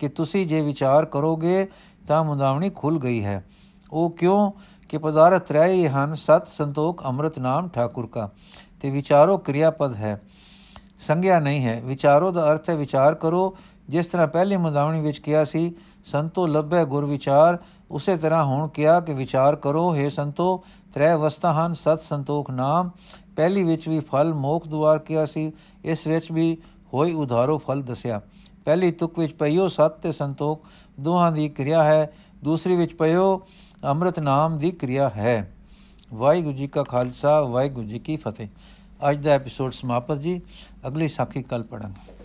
ਕਿ ਤੁਸੀਂ ਜੇ ਵਿਚਾਰ ਕਰੋਗੇ ਤਾਂ ਮੁੰਦਾਵਣੀ ਖੁੱਲ ਗਈ ਹੈ। ਉਹ ਕਿਉਂ? ਕਿ ਪਦਾਰਥ ਤ੍ਰੈ ਹੀ ਹਨ, ਸਤ ਸੰਤੋਖ, ਅੰਮ੍ਰਿਤ ਨਾਮ, ਠਾਕੁਰ ਕਾ। ਤੇ ਵਿਚਾਰੋ ਕਿਰਿਆ ਪਦ ਹੈ। ਸੰਗਿਆ ਨਹੀਂ ਹੈ। ਵਿਚਾਰੋ ਦਾ ਅਰਥ ਹੈ ਵਿਚਾਰ ਕਰੋ। ਜਿਸ ਤਰ੍ਹਾਂ ਪਹਿਲੀ ਮੁਦਾਵਣੀ ਵਿੱਚ ਕਿਹਾ ਸੀ, ਸੰਤੋ ਲੱਭੈ ਗੁਰ ਵਿਚਾਰ, ਉਸੇ ਤਰ੍ਹਾਂ ਹੁਣ ਕਿਹਾ ਕਿ ਵਿਚਾਰ ਕਰੋ हे ਸੰਤੋ ਤ੍ਰੈ ਵਸਤਾ ਹਨ, ਸਤ ਸੰਤੋਖ ਨਾਮ, ਪਹਿਲੀ ਵਿੱਚ ਵੀ ਫਲ ਮੋਖ ਦੁਆਰ ਕਿਹਾ ਸੀ, ਇਸ ਵਿੱਚ ਵੀ ਹੋਈ ਉਧਾਰੋ ਫਲ ਦੱਸਿਆ। ਪਹਿਲੀ ਤੁਕ ਵਿੱਚ ਪਈਓ ਸਤ ਤੇ ਸੰਤੋਖ, ਦੋਹਾਂ ਦੀ ਕਿਰਿਆ ਹੈ, ਦੂਸਰੀ ਵਿੱਚ ਪਈਓ ਅੰਮ੍ਰਿਤ ਨਾਮ ਦੀ ਕਿਰਿਆ ਹੈ। ਵਾਹਿਗੁਰੂ ਜੀ ਕਾ ਖਾਲਸਾ, ਵਾਹਿਗੁਰੂ ਜੀ ਕੀ ਫਤਿਹ। ਅੱਜ ਦਾ ਐਪੀਸੋਡ ਸਮਾਪਤ ਜੀ, ਅਗਲੀ ਸਾਖੀ ਕੱਲ ਪੜਾਂਗੇ